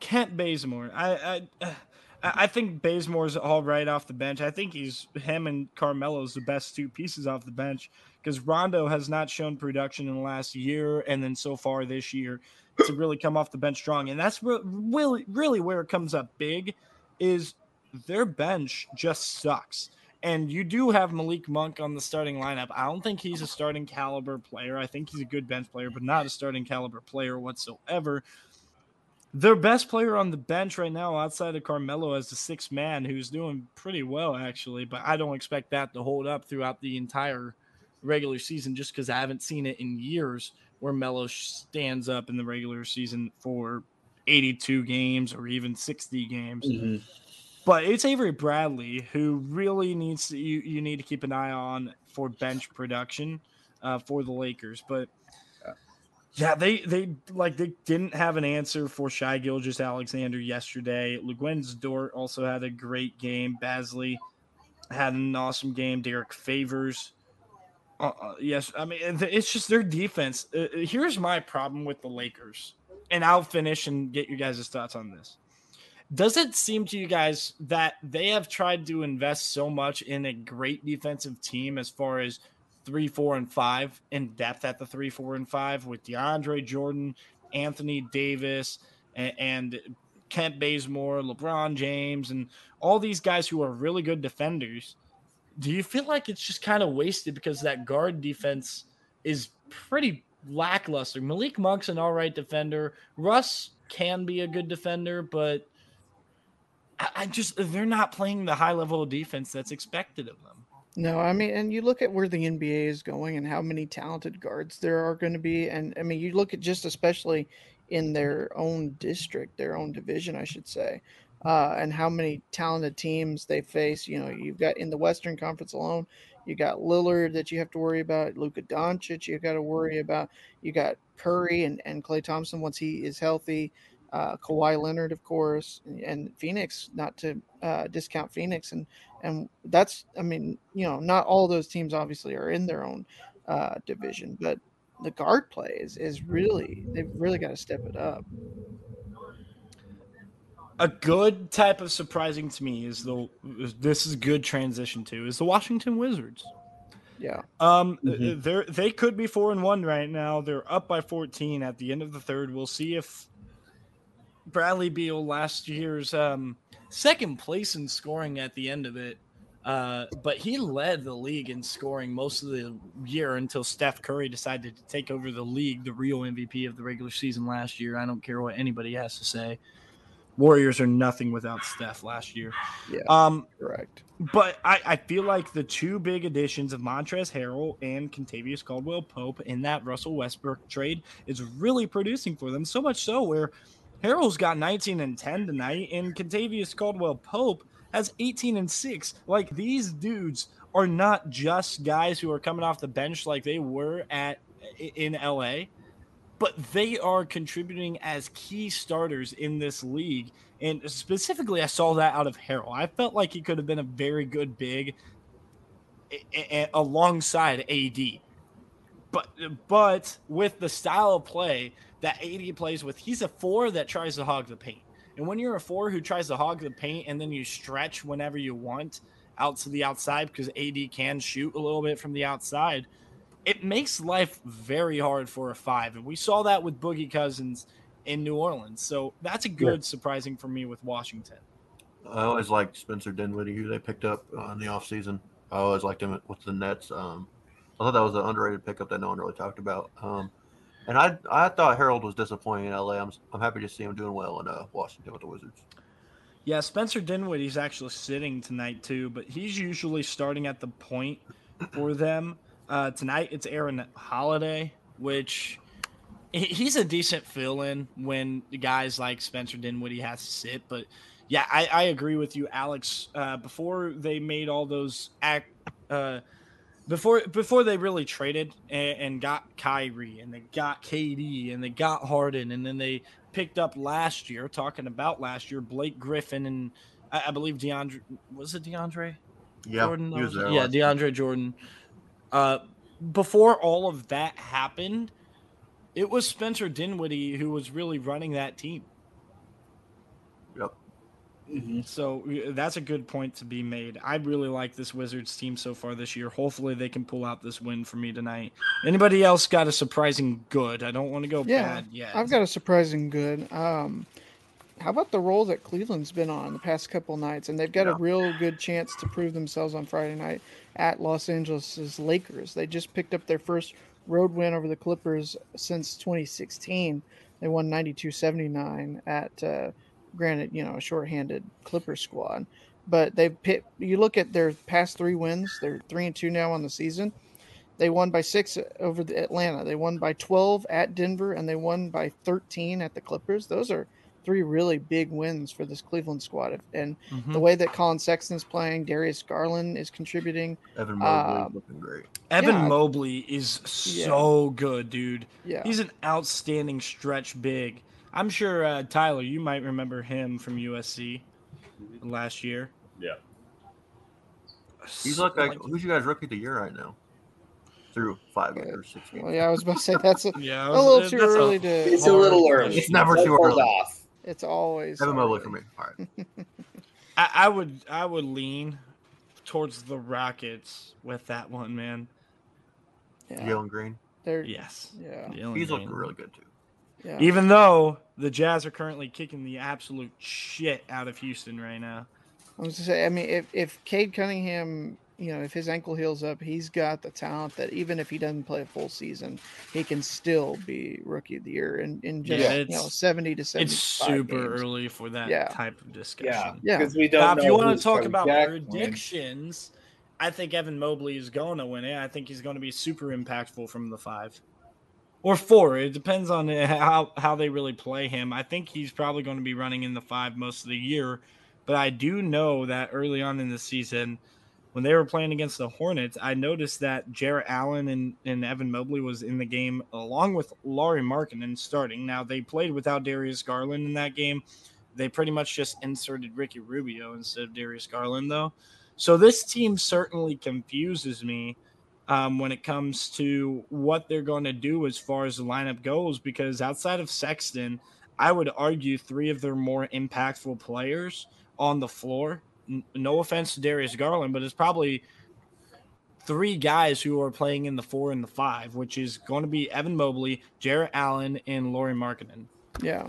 Speaker 4: Kent Bazemore. I I I think Bazemore's all right off the bench. I think he's him and Carmelo's the best two pieces off the bench because Rondo has not shown production in the last year, and then so far this year to really come off the bench strong. And that's really really where it comes up big is their bench just sucks. And you do have Malik Monk on the starting lineup. I don't think he's a starting caliber player. I think he's a good bench player, but not a starting caliber player whatsoever. Their best player on the bench right now, outside of Carmelo, as the sixth man, who's doing pretty well actually, but I don't expect that to hold up throughout the entire regular season, just because I haven't seen it in years where Melo stands up in the regular season for 82 games or even 60 games. But it's Avery Bradley who really needs to you, you need to keep an eye on for bench production uh, for the Lakers. But yeah, they they like they didn't have an answer for Shai Gilgeous-Alexander yesterday. Luguentz Dort also had a great game. Bazley had an awesome game. Derrick Favors. Uh, uh, yes, I mean it's just their defense. Uh, uh, here's my problem with the Lakers, and I'll finish and get you guys' thoughts on this. Does it seem to you guys that they have tried to invest so much in a great defensive team as far as three, four, and five in depth at the three, four, and five with DeAndre Jordan, Anthony Davis, and, and Kent Bazemore, LeBron James, and all these guys who are really good defenders? Do you feel like it's just kind of wasted because that guard defense is pretty lackluster? Malik Monk's an all right defender. Russ can be a good defender, but I, I just they're not playing the high level of defense that's expected of them.
Speaker 2: No, I mean, and you look at where the NBA is going and how many talented guards there are going to be, and I mean, you look at just especially in their own district, their own division, I should say, uh, and how many talented teams they face. You know, you've got in the Western Conference alone, you got Lillard that you have to worry about, Luka Doncic you've got to worry about, you got Curry and and Klay Thompson once he is healthy. Uh, Kawhi Leonard, of course, and- and Phoenix. Not to uh, discount Phoenix, and and that's I mean you know not all those teams obviously are in their own uh, division, but the guard play is is really they've really got to step it up.
Speaker 4: A good type of surprising to me is the this is a good transition to is the Washington Wizards.
Speaker 2: Yeah,
Speaker 4: Um,
Speaker 2: Mhm.
Speaker 4: they're they could be four and one right now. They're up by fourteen at the end of the third. We'll see if Bradley Beal last year's um, second place in scoring at the end of it. Uh, but he led the league in scoring most of the year until Steph Curry decided to take over the league, the real MVP of the regular season last year. I don't care what anybody has to say. Warriors are nothing without Steph last year.
Speaker 2: yeah,
Speaker 4: Um,
Speaker 2: correct.
Speaker 4: but I, I feel like the two big additions of Montrezl Harrell and Kentavious Caldwell-Pope in that Russell Westbrook trade is really producing for them. So much so where Harrell's got 19 and 10 tonight, and Kentavious Caldwell-Pope has 18 and 6. Like these dudes are not just guys who are coming off the bench like they were at in LA, but they are contributing as key starters in this league. And specifically, I saw that out of Harrell. I felt like he could have been a very good big alongside AD. But but with the style of play that AD plays with, he's a four that tries to hog the paint. And when you're a four who tries to hog the paint and then you stretch whenever you want out to the outside because AD can shoot a little bit from the outside, it makes life very hard for a five. And we saw that with Boogie Cousins in New Orleans. So that's a good surprising for me with Washington.
Speaker 5: I always liked Spencer Dinwiddie, who they picked up uh, in the offseason. I always liked him with the Nets. Um, I thought that was an underrated pickup that no one really talked about. Um, and I I thought Harrell was disappointing in LA. I'm, I'm happy to see him doing well in uh, Washington with the Wizards.
Speaker 4: Yeah, Spencer Dinwiddie's actually sitting tonight too, but he's usually starting at the point for them. Uh, tonight it's Aaron Holiday, which he's a decent fill-in when guys like Spencer Dinwiddie has to sit. But yeah, I, I agree with you, Alex. Uh, before they made all those act, uh, before before they really traded and, and got Kyrie and they got KD and they got Harden and then they picked up last year. Talking about last year, Blake Griffin and I, I believe DeAndre was it DeAndre
Speaker 5: Yeah,
Speaker 4: Jordan?
Speaker 5: he was
Speaker 4: yeah,
Speaker 5: last year.
Speaker 4: DeAndre Jordan. Uh, before all of that happened, it was Spencer Dinwiddie who was really running that team.
Speaker 5: Yep.
Speaker 4: So that's a good point to be made. I really like this Wizards team so far this year. Hopefully they can pull out this win for me tonight. Anybody else got a surprising good? I don't want to go
Speaker 2: Yeah,
Speaker 4: bad yet.
Speaker 2: I've got a surprising good. Um, how about the role that Cleveland's been on the past couple nights, and they've got a real good chance to prove themselves on Friday night at Los Angeles' Lakers. They just picked up their first road win over the Clippers since 2016. They won 92-79 at, uh, granted, you know, a shorthanded Clippers squad, but they've pit, you look at their past three wins. They're three and two now on the season. They won by six over the Atlanta. They won by 12 at Denver, and they won by 13 at the Clippers. Those are three really big wins for this Cleveland squad. And
Speaker 4: Mhm.
Speaker 2: the way that Collin Sexton's playing, Darius Garland is contributing.
Speaker 5: Evan Mobley
Speaker 2: Um,
Speaker 5: looking great.
Speaker 4: Evan
Speaker 2: yeah.
Speaker 4: Mobley is
Speaker 2: Yeah.
Speaker 4: so good, dude.
Speaker 2: Yeah.
Speaker 4: He's an outstanding stretch big. I'm sure uh, Tyler, you might remember him from USC last year.
Speaker 6: Yeah.
Speaker 5: He's like, like who's you guys rookie of the year right now? Through five or six games.
Speaker 2: Well, yeah, I was about to say that's a,
Speaker 4: Yeah,
Speaker 2: a little too
Speaker 4: that's a
Speaker 2: early to.
Speaker 7: It's a little
Speaker 4: hard
Speaker 7: early.
Speaker 5: It's never
Speaker 7: Don't
Speaker 5: too early.
Speaker 7: off.
Speaker 2: It's always
Speaker 5: Evan
Speaker 2: early.
Speaker 5: look for me. All right.
Speaker 4: I, I would I would lean towards the Rockets with that one, man.
Speaker 2: Yeah,
Speaker 5: Jalen Green.
Speaker 2: they're
Speaker 4: Yes.
Speaker 2: yeah,
Speaker 4: Jalen
Speaker 5: He's
Speaker 4: Green.
Speaker 5: looking really good too.
Speaker 2: Yeah.
Speaker 4: Even though the Jazz are currently kicking the absolute shit out of Houston right now.
Speaker 2: I was to say, I mean, if if Cade Cunningham, you know, if his ankle heals up, he's got the talent that even if he doesn't play a full season, he can still be rookie of the year in, in just
Speaker 4: Yeah,
Speaker 2: you know seventy to seventy.
Speaker 4: It's super early for that
Speaker 2: Yeah.
Speaker 4: type of discussion.
Speaker 2: Yeah.
Speaker 7: because we don't.
Speaker 4: Now, if you want to talk about predictions, I think Evan Mobley is going to win it. I think he's going to be super impactful from the five or four. It depends on eh, how how they really play him. I think he's probably going to be running in the five most of the year, but I do know that early on in the season. When they were playing against the Hornets, I noticed that Jarrett Allen and, and Evan Mobley was in the game along with Lauri Markkanen starting. Now they played without Darius Garland in that game. They pretty much just inserted Ricky Rubio instead of Darius Garland, though. So this team certainly confuses me um, when it comes to what they're going to do as far as the lineup goes. Because outside of Sexton, I would argue three of their more impactful players on the floor. N- no offense to Darius Garland, but it's probably three guys who are playing in the four and the five, which is going to be Evan Mobley, Jarrett Allen, and Lauri Markkanen.
Speaker 2: Yeah.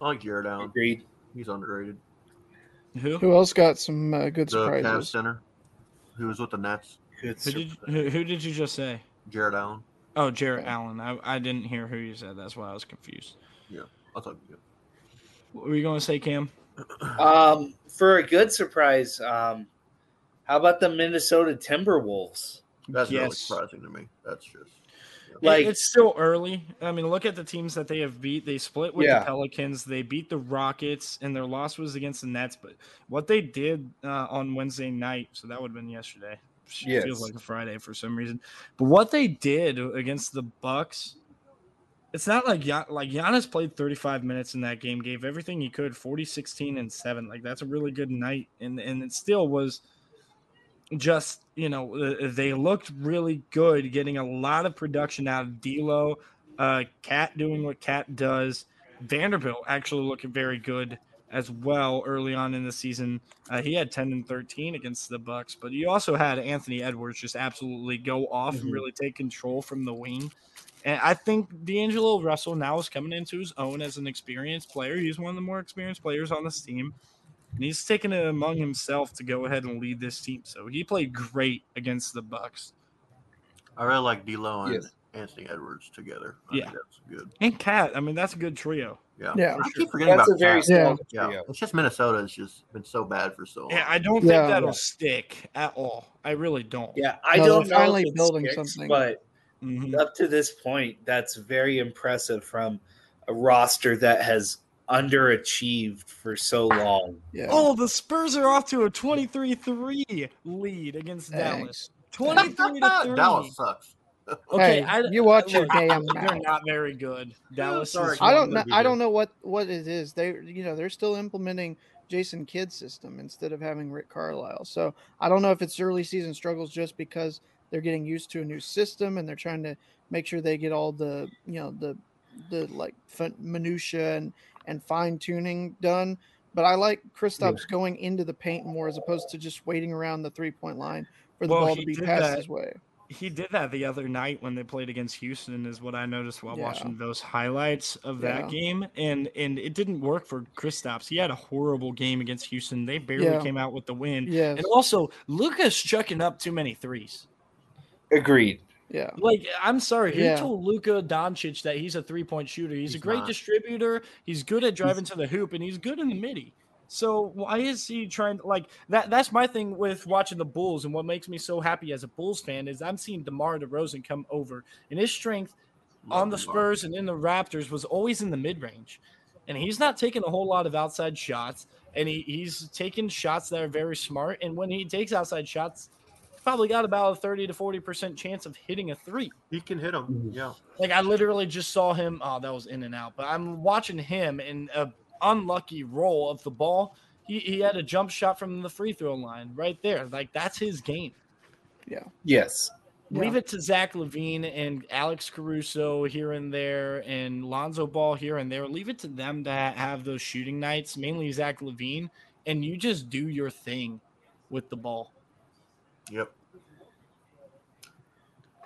Speaker 5: I like Jarrett Allen.
Speaker 7: Agreed.
Speaker 5: He's underrated.
Speaker 4: Who?
Speaker 2: Who else got some uh, good
Speaker 5: The Cavs
Speaker 2: surprises?
Speaker 5: center, who was with the Nets,
Speaker 7: Good
Speaker 4: Who did, who, who did you just say?
Speaker 5: Jarrett Allen.
Speaker 4: Oh, Jarrett Allen. I, I didn't hear who you said. That's why I was confused.
Speaker 5: Yeah, I'll talk to you.
Speaker 4: What were you going to say, Cam?
Speaker 7: Um, for a good surprise, um, how about the Minnesota Timberwolves?
Speaker 5: That's really
Speaker 4: Yes.
Speaker 5: surprising to me. That's just
Speaker 7: Like-
Speaker 4: Like it's still early. I mean, look at the teams that they have beat. They split with
Speaker 7: Yeah.
Speaker 4: the Pelicans. They beat the Rockets, and their loss was against the Nets. But what they did uh, on Wednesday night, so that would have been yesterday.
Speaker 7: Yes.
Speaker 4: Feels like a Friday for some reason. But what they did against the Bucks, it's not like like Giannis played 35 minutes in that game, gave everything he could, 40, 16, and seven. Like that's a really good night, and and it still was just you know uh, they looked really good, getting a lot of production out of D'Lo, uh, Cat doing what Cat does, Vanderbilt actually looking very good as well early on in the season. Uh, he had 10 and 13 against the Bucks, but you also had Anthony Edwards just absolutely go off and
Speaker 7: Mhm.
Speaker 4: really take control from the wing. And I think D'Angelo Russell now is coming into his own as an experienced player. He's one of the more experienced players on this team. And he's taken it among himself to go ahead and lead this team. So he played great against the Bucks.
Speaker 5: I really like D'Lo and
Speaker 7: Yes.
Speaker 5: Anthony Edwards together. I
Speaker 4: Yeah.
Speaker 5: that's good.
Speaker 4: And Cat, I mean, that's a good trio.
Speaker 5: Yeah,
Speaker 2: Yeah.
Speaker 5: I keep forgetting
Speaker 7: That's
Speaker 5: about
Speaker 7: a very
Speaker 5: Cat.
Speaker 7: strong
Speaker 5: Yeah, it's just Minnesota has just been so bad for so long.
Speaker 4: Yeah, I don't
Speaker 2: Yeah.
Speaker 4: think that'll
Speaker 7: Yeah.
Speaker 4: stick at all. I really don't.
Speaker 7: Yeah, I
Speaker 2: No,
Speaker 7: don't
Speaker 2: they're
Speaker 7: know
Speaker 2: finally
Speaker 7: if it
Speaker 2: building
Speaker 7: sticks,
Speaker 2: something.
Speaker 7: but
Speaker 4: Mhm.
Speaker 7: up to this point, that's very impressive from a roster that has underachieved for so long.
Speaker 2: Yeah.
Speaker 4: Oh, the Spurs are off to a 23 3 lead against
Speaker 2: Dang.
Speaker 4: Dallas. 23 to 3.
Speaker 5: Dallas sucks.
Speaker 4: Okay,
Speaker 2: Hey,
Speaker 4: I,
Speaker 2: you watch your damn
Speaker 4: They're not very good. Dallas
Speaker 5: sorry.
Speaker 4: is
Speaker 2: I don't know. I don't know what what it is. They you know they're still implementing Jason Kidd system instead of having Rick Carlisle. So I don't know if it's early season struggles just because they're getting used to a new system and they're trying to make sure they get all the you know the the like minutia and and fine tuning done. But I like Kristaps going into the paint more as opposed to just waiting around the three point line for the
Speaker 4: Well,
Speaker 2: ball to be passed
Speaker 4: that.
Speaker 2: his way.
Speaker 4: He did that the other night when they played against Houston, is what I noticed while
Speaker 2: Yeah.
Speaker 4: watching those highlights of that
Speaker 2: Yeah.
Speaker 4: game, and and it didn't work for Kristaps. He had a horrible game against Houston. They barely
Speaker 2: Yeah.
Speaker 4: came out with the win.
Speaker 2: Yes.
Speaker 4: And also, Luka's chucking up too many threes.
Speaker 7: Agreed.
Speaker 2: Yeah.
Speaker 4: Like, I'm sorry, who
Speaker 2: Yeah.
Speaker 4: told Luka Doncic that he's a three point shooter? He's, a great
Speaker 5: not.
Speaker 4: distributor. He's good at driving to the hoop, and he's good in the midi. So why is he trying to like that? That's my thing with watching the Bulls, and what makes me so happy as a Bulls fan is I'm seeing DeMar DeRozan come over, and his strength on the
Speaker 5: DeMar.
Speaker 4: Spurs and in the Raptors was always in the mid range, and he's not taking a whole lot of outside shots, and he, he's taking shots that are very smart. And when he takes outside shots, probably got about a thirty to forty percent chance of hitting a three.
Speaker 5: He can hit them. Mm. Yeah.
Speaker 4: Like I literally just saw him. Oh, that was in and out. But I'm watching him in a uh, unlucky roll of the ball. He, he had a jump shot from the free throw line right there. Like that's his game. Yeah.
Speaker 7: Yes.
Speaker 4: Leave it to Zach LaVine and Alex Caruso here and there, and Lonzo Ball here and there. Leave it to them to ha- have those shooting nights, mainly Zach LaVine, and you just do your thing with the ball.
Speaker 5: Yep.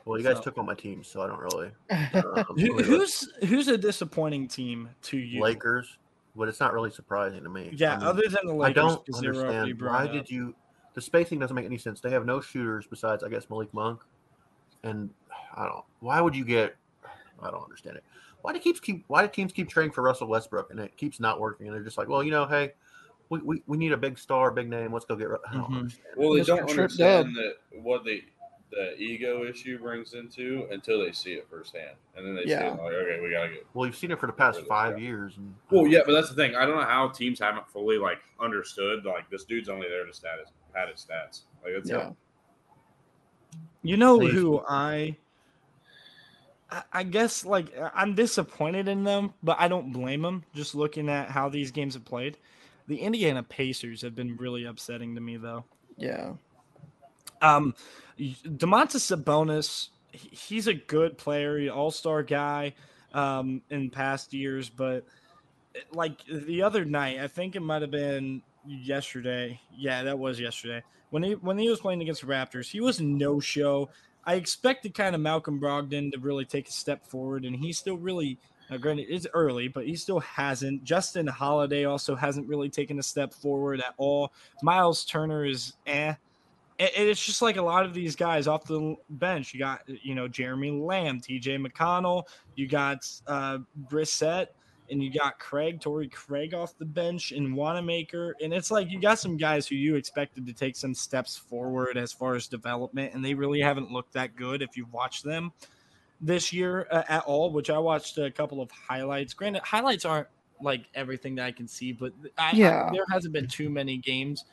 Speaker 5: Well, you guys
Speaker 4: So-
Speaker 5: took on my team, so I don't really.
Speaker 2: Uh,
Speaker 5: Um,
Speaker 4: Who,
Speaker 5: really
Speaker 4: who's who's a disappointing team to you?
Speaker 5: Lakers, but it's not really surprising to me.
Speaker 4: Yeah,
Speaker 5: I mean,
Speaker 4: other than the Lakers, I
Speaker 5: don't
Speaker 4: 'cause they were already
Speaker 5: understand why
Speaker 4: up.
Speaker 5: did you. The spacing doesn't make any sense. They have no shooters besides, I guess, Malik Monk, and I don't. Why would you get? I don't understand it. Why do keeps keep? Why do teams keep trading for Russell Westbrook and it keeps not working? And they're just like, well, you know, hey, we, we, we need a big star, big name. Let's go get. I don't
Speaker 4: Mhm.
Speaker 6: Well, they don't understand that what the the ego issue brings into until they see it firsthand, and then they see
Speaker 2: Yeah.
Speaker 6: it like, okay, we gotta get.
Speaker 5: Well, you've seen it for the past
Speaker 6: Yeah.
Speaker 5: five years, and
Speaker 6: Well, yeah, but that's the thing. I don't know how teams haven't fully like understood like this dude's only there to status pad his stats. Like it's
Speaker 2: Yeah.
Speaker 4: You know
Speaker 5: Please.
Speaker 4: who I, I I guess like I'm disappointed in them, but I don't blame them. Just looking at how these games have played, the Indiana Pacers have been really upsetting to me though.
Speaker 2: Yeah.
Speaker 4: Um, Domantas Sabonis, he- he's a good player, all star guy, um, in past years, but like the other night, I think it might have been yesterday. Yeah, that was yesterday when he when he was playing against the Raptors. He was no show. I expected kind of Malcolm Brogdon to really take a step forward, and he still really. Now, granted, it's early, but he still hasn't. Justin Holiday also hasn't really taken a step forward at all. Miles Turner is eh. And it's just like a lot of these guys off the bench. You got, you know, Jeremy Lamb, TJ McConnell, you got uh, Brissett, and you got Craig, Torrey Craig off the bench, and Wanamaker. And it's like you got some guys who you expected to take some steps forward as far as development, and they really haven't looked that good if you've watched them this year uh, at all, which I watched a couple of highlights. Granted, highlights aren't like everything that I can see, but I,
Speaker 2: Yeah.
Speaker 4: I, there hasn't been too many games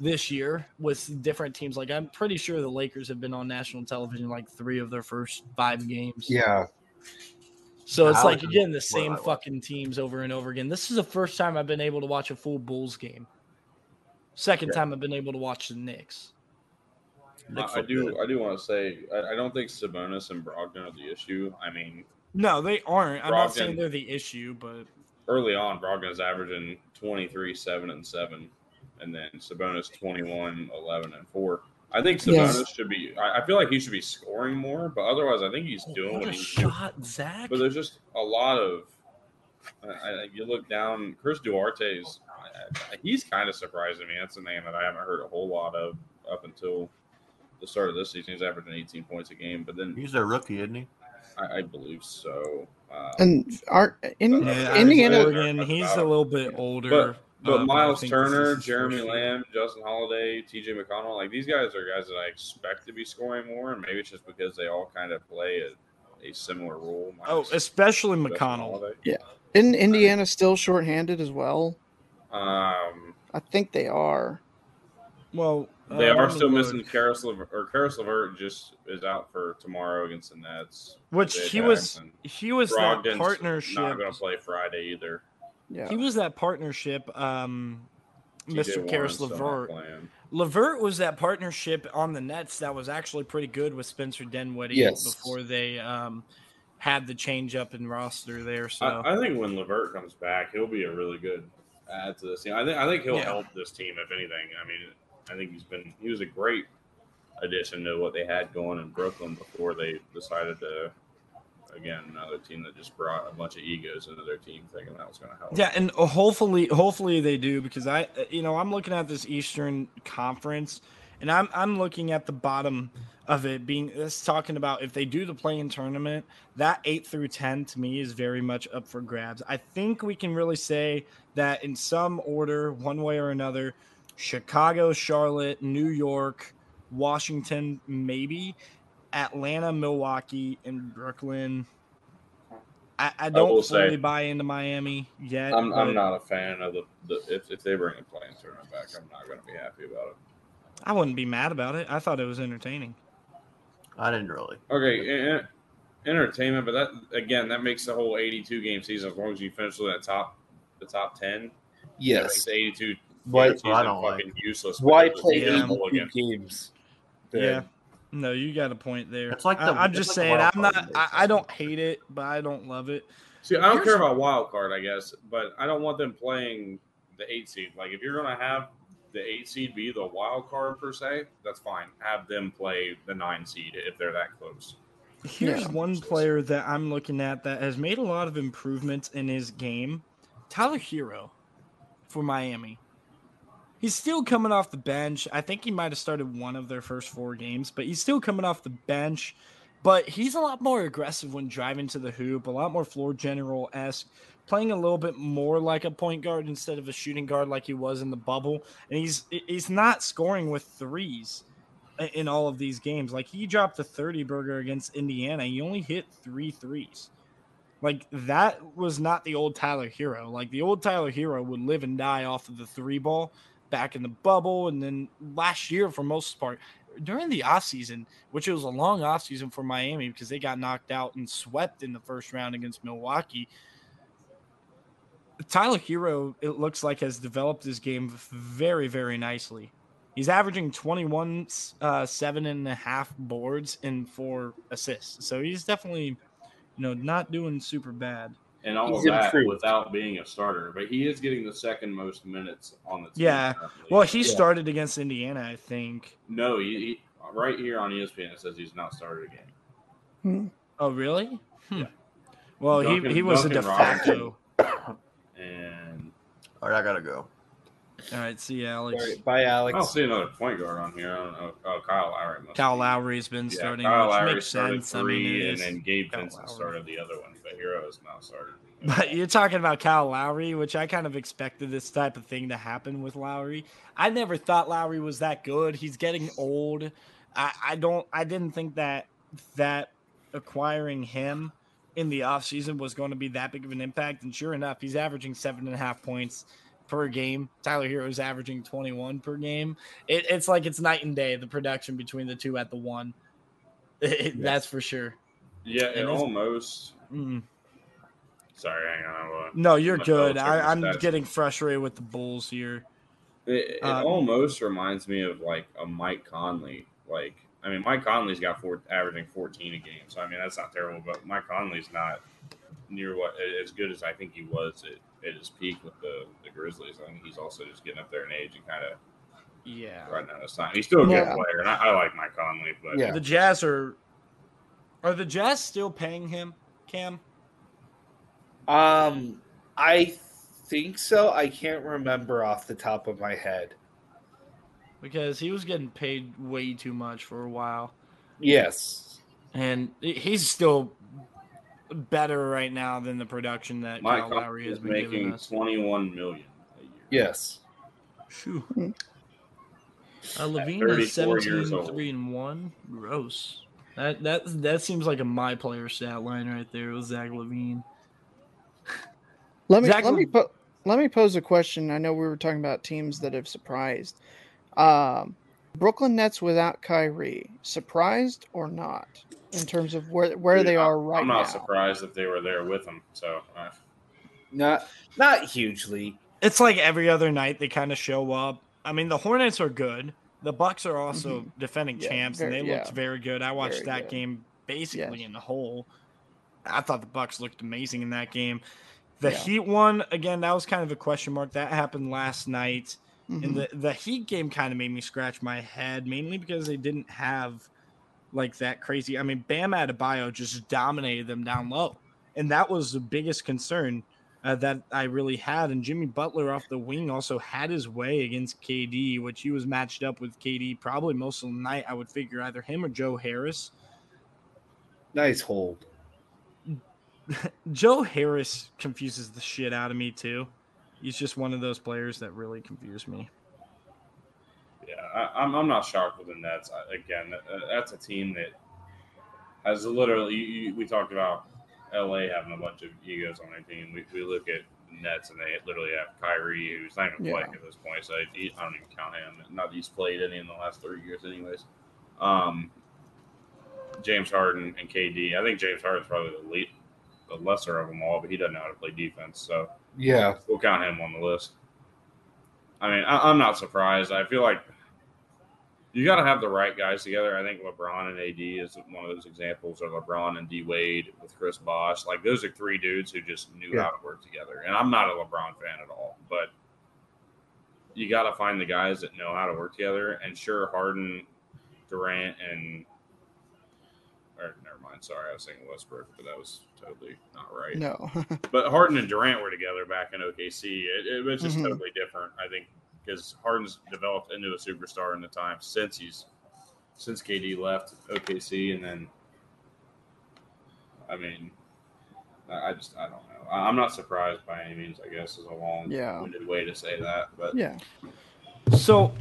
Speaker 4: this year with different teams. Like I'm pretty sure the Lakers have been on national television like three of their first five games.
Speaker 7: Yeah.
Speaker 4: So it's
Speaker 5: How
Speaker 4: like
Speaker 5: is
Speaker 4: again the same fucking teams over and over again. This is the first time I've been able to watch a full Bulls game. Second
Speaker 5: Yeah.
Speaker 4: time I've been able to watch the Knicks.
Speaker 5: Knicks
Speaker 6: I
Speaker 5: look
Speaker 6: do.
Speaker 5: good.
Speaker 6: I do want to say I, I don't think Sabonis and Brogdon are the issue. I mean,
Speaker 4: No, they aren't. I'm not saying they're the issue, but
Speaker 6: early on, Brogdon is averaging 23, 7, and 7. And then Sabonis 21, 11, and 4. I think Sabonis
Speaker 2: Yes.
Speaker 6: should be, I, I feel like he should be scoring more, but otherwise, I think he's doing
Speaker 4: what
Speaker 6: what
Speaker 4: a
Speaker 6: he's doing.
Speaker 4: shot, Zach.
Speaker 6: But there's just a lot of, I, I, you look down, Chris Duarte's, I, I, he's kind of surprising me. That's a name that I haven't heard a whole lot of up until the start of this season. He's averaging 18 points a game, but then
Speaker 5: He's a rookie, isn't he?
Speaker 6: I, I believe so. Um,
Speaker 2: And our in,
Speaker 6: Yeah,
Speaker 2: Indiana,
Speaker 4: Oregon, he's a little bit older.
Speaker 6: But
Speaker 4: uh, I
Speaker 6: Miles Turner, Jeremy. Lamb, Justin Holiday, TJ McConnell, like these guys are guys that I expect to be scoring more, and maybe it's just because they all kind of play a, a similar role.
Speaker 4: Oh, especially
Speaker 6: Justin
Speaker 4: McConnell.
Speaker 6: Holiday.
Speaker 2: in Indiana, still shorthanded as well.
Speaker 6: Um,
Speaker 2: I think they are.
Speaker 4: Well,
Speaker 6: They
Speaker 4: Uh,
Speaker 6: are still
Speaker 4: look.
Speaker 6: missing Caris LeVert, or Caris LeVert just is out for tomorrow against the Nets.
Speaker 4: Which
Speaker 6: Jay
Speaker 4: he was he was that
Speaker 6: Brogdon's
Speaker 4: partnership.
Speaker 6: Not going to play Friday either.
Speaker 2: Yeah.
Speaker 4: He was that partnership, um, Mr.
Speaker 6: Warren's
Speaker 4: Caris
Speaker 6: still not
Speaker 4: LeVert. LeVert was that partnership on the Nets that was actually pretty good with Spencer Dinwiddie
Speaker 7: Yes.
Speaker 4: before they um, had the change up in roster there. So
Speaker 6: I, I think when LeVert comes back, he'll be a really good add to this team. I think I think he'll
Speaker 4: Yeah.
Speaker 6: help this team if anything. I mean, I think he's been he was a great addition to what they had going in Brooklyn before they decided to again another team that just brought a bunch of egos into their team, thinking that was going to help.
Speaker 4: Yeah, and uh, hopefully, hopefully they do because I, uh, you know, I'm looking at this Eastern Conference, and I'm I'm looking at the bottom of it being it's talking about if they do the play-in tournament, that eight through ten to me is very much up for grabs. I think we can really say that in some order, one way or another, Chicago, Charlotte, New York, Washington, maybe. Atlanta, Milwaukee, and Brooklyn. I, I don't
Speaker 6: will
Speaker 4: fully
Speaker 6: say-
Speaker 4: buy into Miami yet.
Speaker 6: I'm, I'm not a fan of the, the if, if they bring a playing tournament back, I'm not going to be happy about it.
Speaker 4: I wouldn't be mad about it. I thought it was entertaining.
Speaker 5: I didn't really.
Speaker 6: Okay, entertainment, but that again, that makes the whole 82 game season as long as you finish with that top, the top 10. that
Speaker 7: Yes.
Speaker 6: makes 82
Speaker 7: Why-
Speaker 6: season
Speaker 5: I don't
Speaker 6: fucking useless.
Speaker 7: Why play
Speaker 6: it's
Speaker 4: Yeah.
Speaker 6: a bowl
Speaker 7: 82 games? then?
Speaker 4: Yeah. No, you got a point there.
Speaker 5: It's like the-
Speaker 4: I, am
Speaker 5: it's
Speaker 4: just
Speaker 5: like
Speaker 4: saying. I'm not. I, I don't hate it, but I don't love it.
Speaker 6: See, I don't
Speaker 4: Here's-
Speaker 6: care about wild card, I guess, but I don't want them playing the eight seed. Like, if you're going to have the eight seed be the wild card per se, that's fine. Have them play the nine seed if they're that close.
Speaker 4: Here's
Speaker 2: Yeah.
Speaker 4: one player that I'm looking at that has made a lot of improvements in his game. Tyler Herro for Miami. He's still coming off the bench. I think he might have started one of their first four games, but he's still coming off the bench. But he's a lot more aggressive when driving to the hoop, a lot more floor general esque, playing a little bit more like a point guard instead of a shooting guard like he was in the bubble. And he's he's not scoring with threes in all of these games. Like he dropped a 30 burger against Indiana. He only hit three threes. Like that was not the old Tyler Herro. Like the old Tyler Herro would live and die off of the three ball back in the bubble. And then last year, for most part, during the offseason, which it was a long offseason for Miami because they got knocked out and swept in the first round against Milwaukee. Tyler Herro, it looks like, has developed his game very, very nicely. He's averaging 21, uh, seven and a half boards and four assists. So he's definitely, you know, not doing super bad.
Speaker 6: And all
Speaker 7: He's
Speaker 6: of that
Speaker 7: improved.
Speaker 6: without being a starter. But he is getting the second most minutes on the team.
Speaker 4: Yeah.
Speaker 6: currently.
Speaker 4: Well, he
Speaker 7: Yeah.
Speaker 4: started against Indiana, I think.
Speaker 6: No, he, he, right here on ESPN it says he's not started a game.
Speaker 4: Oh, really? Hmm.
Speaker 6: Yeah.
Speaker 4: Well,
Speaker 6: Duncan-
Speaker 4: he, he was a de facto.
Speaker 6: And
Speaker 5: All right, I gotta go.
Speaker 4: All right, see you, Alex.
Speaker 7: All right, bye,
Speaker 6: I
Speaker 7: Alex.
Speaker 6: don't see another point guard on here. I don't know. Oh, Kyle Lowry must
Speaker 4: Kyle
Speaker 6: be.
Speaker 4: Lowry's been
Speaker 6: Yeah,
Speaker 4: starting,
Speaker 6: Kyle
Speaker 4: which
Speaker 6: Lowry
Speaker 4: makes
Speaker 6: started
Speaker 4: sense. I mean,
Speaker 6: three, and then Gabe
Speaker 4: Kyle
Speaker 6: Vincent
Speaker 4: Lowry.
Speaker 6: started the other one. But Herro has not started.
Speaker 4: But you're talking about Kyle Lowry, which I kind of expected this type of thing to happen with Lowry. I never thought Lowry was that good. He's getting old. I, I don't. I didn't think that that acquiring him in the offseason was going to be that big of an impact. And sure enough, he's averaging seven and a half points per game. Tyler Herro is averaging 21 per game. It, it's like it's night and day the production between the two at the one. That's for sure.
Speaker 6: Yeah,
Speaker 4: And it's-
Speaker 6: almost.
Speaker 4: Mm.
Speaker 6: Sorry, hang on. I
Speaker 4: No, you're
Speaker 6: I'm
Speaker 4: good. I, I'm
Speaker 6: stats.
Speaker 4: getting frustrated with the Bulls here.
Speaker 6: It, it
Speaker 4: Uh,
Speaker 6: almost reminds me of like a Mike Conley. Like, I mean, Mike Conley's got four, averaging 14 a game. So, I mean, that's not terrible, but Mike Conley's not near what as good as I think he was at, at his peak with the, the Grizzlies. I think he's also just getting up there in age and kind of
Speaker 4: Yeah.
Speaker 6: running out of time. He's still a good
Speaker 2: Yeah.
Speaker 6: player, and I, I like Mike Conley, but
Speaker 7: Yeah.
Speaker 4: The Jazz are are the Jazz still paying him, Cam?
Speaker 7: Um, I think so. I can't remember off the top of my head.
Speaker 4: Because he was getting paid way too much for a while.
Speaker 7: Yes.
Speaker 4: And he's still better right now than the production that
Speaker 6: Mike
Speaker 4: Kyle Lowry has
Speaker 6: is
Speaker 4: been giving
Speaker 6: making
Speaker 4: us.
Speaker 6: 21 million a year.
Speaker 7: Yes.
Speaker 4: Phew. Uh,
Speaker 6: LaVine
Speaker 4: is 17, 3 and 1. Gross. That that that seems like a my player stat line right there with Zach LaVine.
Speaker 2: Let me
Speaker 4: Zach
Speaker 2: let me
Speaker 4: Lev-
Speaker 2: po- let me pose a question. I know we were talking about teams that have surprised. Um, Brooklyn Nets without Kyrie, surprised or not in terms of where where
Speaker 6: Dude,
Speaker 2: they
Speaker 6: I-
Speaker 2: are right now.
Speaker 6: I'm not
Speaker 2: now?
Speaker 6: surprised that they were there with him. So uh,
Speaker 7: Not not hugely.
Speaker 4: It's like every other night they kind of show up. I mean, the Hornets are good. The Bucks are also
Speaker 2: Mhm.
Speaker 4: defending
Speaker 2: Yeah,
Speaker 4: champs, and they
Speaker 2: very-
Speaker 4: looked very good. I watched
Speaker 2: Very
Speaker 4: that
Speaker 2: good.
Speaker 4: game basically
Speaker 2: Yes.
Speaker 4: in the whole. I thought the Bucks looked amazing in that game. The
Speaker 2: Yeah.
Speaker 4: Heat one again. That was kind of a question mark. That happened last night,
Speaker 2: Mhm.
Speaker 4: and the the Heat game kind of made me scratch my head, mainly because they didn't have like that crazy. I mean, Bam Adebayo just dominated them down low, and that was the biggest concern uh, that I really had. And Jimmy Butler off the wing also had his way against KD, which he was matched up with KD probably most of the night. I would figure either him or Joe Harris.
Speaker 7: Nice hold.
Speaker 4: Joe Harris confuses the shit out of me too. He's just one of those players that really confuse me.
Speaker 6: Yeah, I, I'm I'm not shocked with the Nets. I, again, uh, that's a team that has literally. You, you, we talked about LA having a bunch of egos on their team. We, we look at the Nets and they literally have Kyrie, who's not even
Speaker 2: Yeah.
Speaker 6: playing at this point. So he, I don't even count him. Not that he's played any in the last three years, anyways. Um, James Harden and KD. I think James Harden's probably the lead, the lesser of them all, but he doesn't know how to play defense. So
Speaker 7: Yeah.
Speaker 6: we'll count him on the list. I mean, I, I'm not surprised. I feel like you got to have the right guys together. I think LeBron and AD is one of those examples, or LeBron and D Wade with Chris Bosh. Like those are three dudes who just knew
Speaker 7: Yeah.
Speaker 6: how to work together. And I'm not a LeBron fan at all, but you got to find the guys that know how to work together. And sure, Harden, Durant, and or never mind. Sorry, I was saying Westbrook, but that was totally not right.
Speaker 2: No.
Speaker 6: But Harden and Durant were together back in OKC. It, it was just
Speaker 2: Mhm.
Speaker 6: totally different, I think, because Harden's developed into a superstar in the time since he's since KD left OKC, and then I mean, I just I don't know. I'm not surprised by any means. I guess is a long
Speaker 2: Yeah.
Speaker 6: winded way to say that, but
Speaker 2: yeah.
Speaker 4: So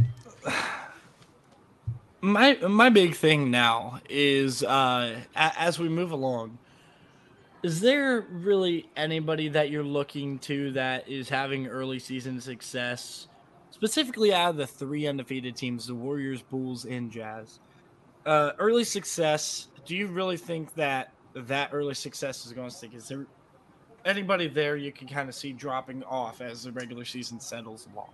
Speaker 4: my my big thing now is uh a- as we move along is there really anybody that you're looking to that is having early season success specifically out of the three undefeated teams the warriors bulls and jazz uh early success do you really think that that early success is going to stick is there anybody there you can kind of see dropping off as the regular season settles along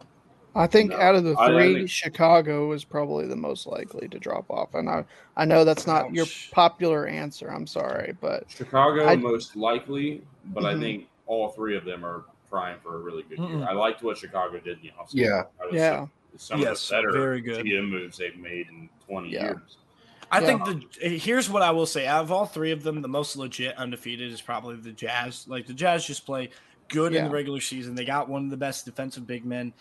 Speaker 2: I think
Speaker 6: No,
Speaker 2: out of the
Speaker 6: I- I
Speaker 2: three,
Speaker 6: think-
Speaker 2: Chicago is probably the most likely to drop off. And I, I know that's not your popular answer. I'm sorry, but
Speaker 6: Chicago
Speaker 2: I-
Speaker 6: most likely. But I
Speaker 2: Mhm.
Speaker 6: think all three of them are trying for a really good
Speaker 4: Mm-mm.
Speaker 6: year. I liked what Chicago did in the offseason.
Speaker 7: Yeah.
Speaker 6: Was
Speaker 2: yeah,
Speaker 6: some
Speaker 4: Yes,
Speaker 6: of the better
Speaker 4: very good.
Speaker 6: GM moves they've made in 20
Speaker 2: Yeah.
Speaker 6: years.
Speaker 4: I
Speaker 2: Yeah.
Speaker 4: think the here's what I will say. Out of all three of them, the most legit undefeated is probably the Jazz. Like the Jazz just play good in the regular season. They got one of the best defensive big men